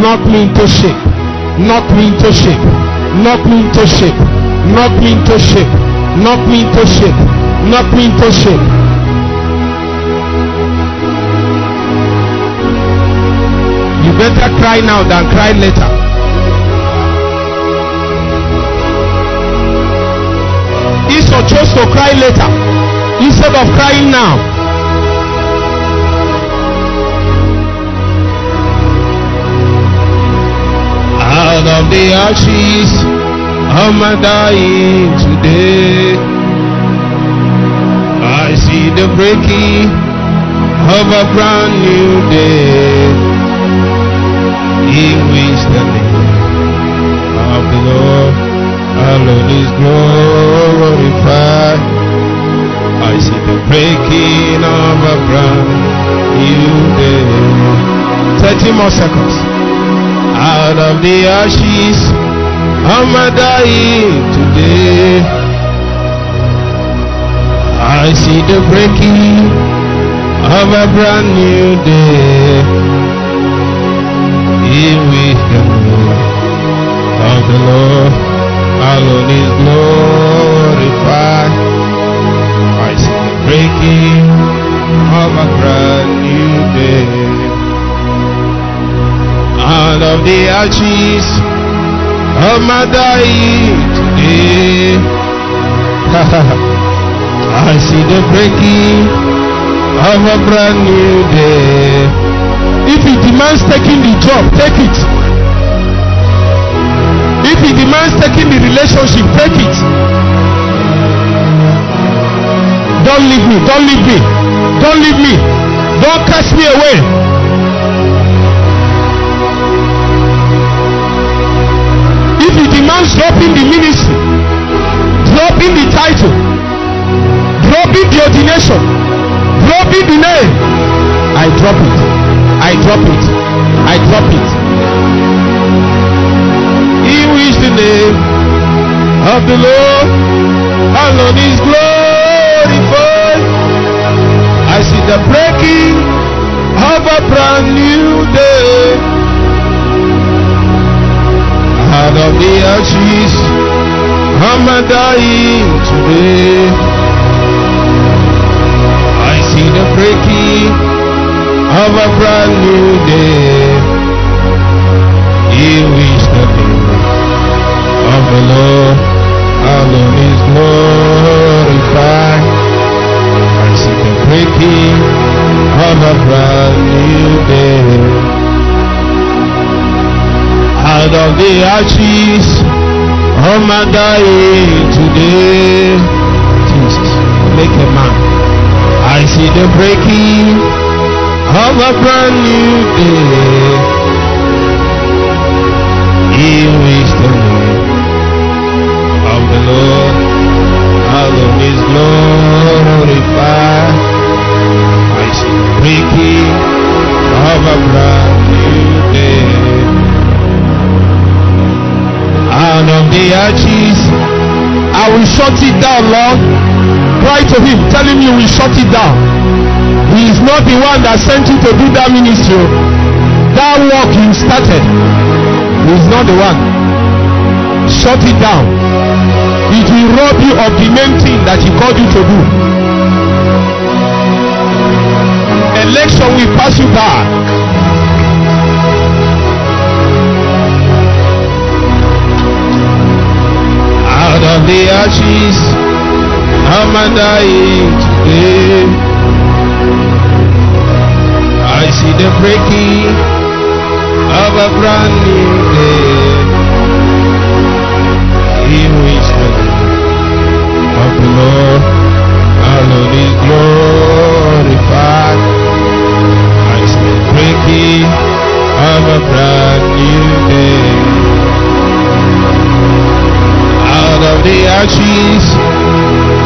Knock me into shape. Knock me into shape. Knock me into shape. Knock me into shape. Knock me into shape. Knock me into shape. Better cry now than cry later. Esau chose to cry later instead of crying now. Out of the ashes, I'm dying today. I see the breaking of a brand new day in which the name of the Lord alone is glorified. I see the breaking of a brand new day. 30 more seconds. Out of the ashes, I'm dying today. I see the breaking of a brand new day in the name of the Lord alone is glorified. I see the breaking of a brand new day. Out of the ashes of my dying today, I see the breaking of a brand new day. If he demands taking the job, take it. If he demands taking the relationship, take it. Don't leave me. Don't leave me. Don't leave me. Don't cast me away. If he demands dropping the ministry, dropping the title, dropping the ordination, dropping the name, I drop it. I drop it. I drop it. In which the name of the Lord alone is glorified. I see the breaking of a brand new day. Out of the ashes, I'm a dying today. I see the breaking of a brand new day. He is the name of the Lord. Alone is glorified. I see the breaking of a brand new day. Out of the ashes of my dying today, Jesus, make a man. I see the breaking of a brand new day. He is the name of the Lord. Alone is glorified. I see the breaking of a brand new day. Out of the ashes, I will shut it down, Lord. Cry to him, tell him you will shut it down. Not the one that sent you to do that ministry. That work you started. Is not the one. Shut it down. It will rob you of the main thing that he called you to do. Election will pass you by. Out of the ashes, I'm dying today. I see the breaking of a brand new day. He who is the of the Lord, alone is glorified. I see the breaking of a brand new day. Out of the ashes,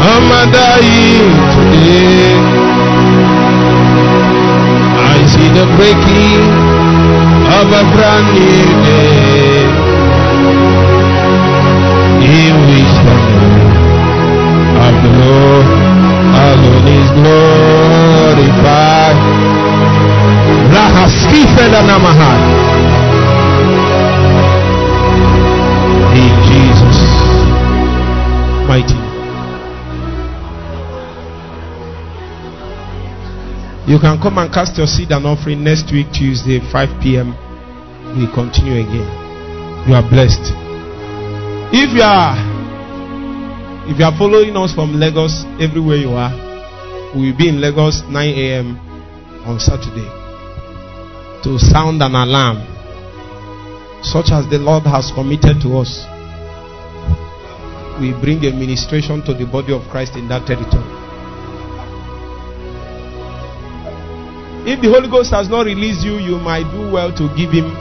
I'm dying today. The breaking of a brand new day. He is the name of the Lord, alone is glorified. Rahaskifela namahai. In You can come and cast your seed and offering next week, Tuesday, 5 p.m. We continue again. You are blessed. If you are if you are following us from Lagos, everywhere you are, we will be in Lagos 9 a.m. on Saturday to sound an alarm, such as the Lord has committed to us. We bring a ministration to the body of Christ in that territory. If the Holy Ghost has not released you, you might do well to give him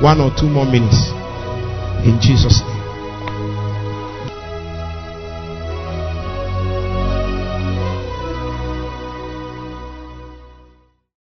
one or two more minutes. In Jesus' name.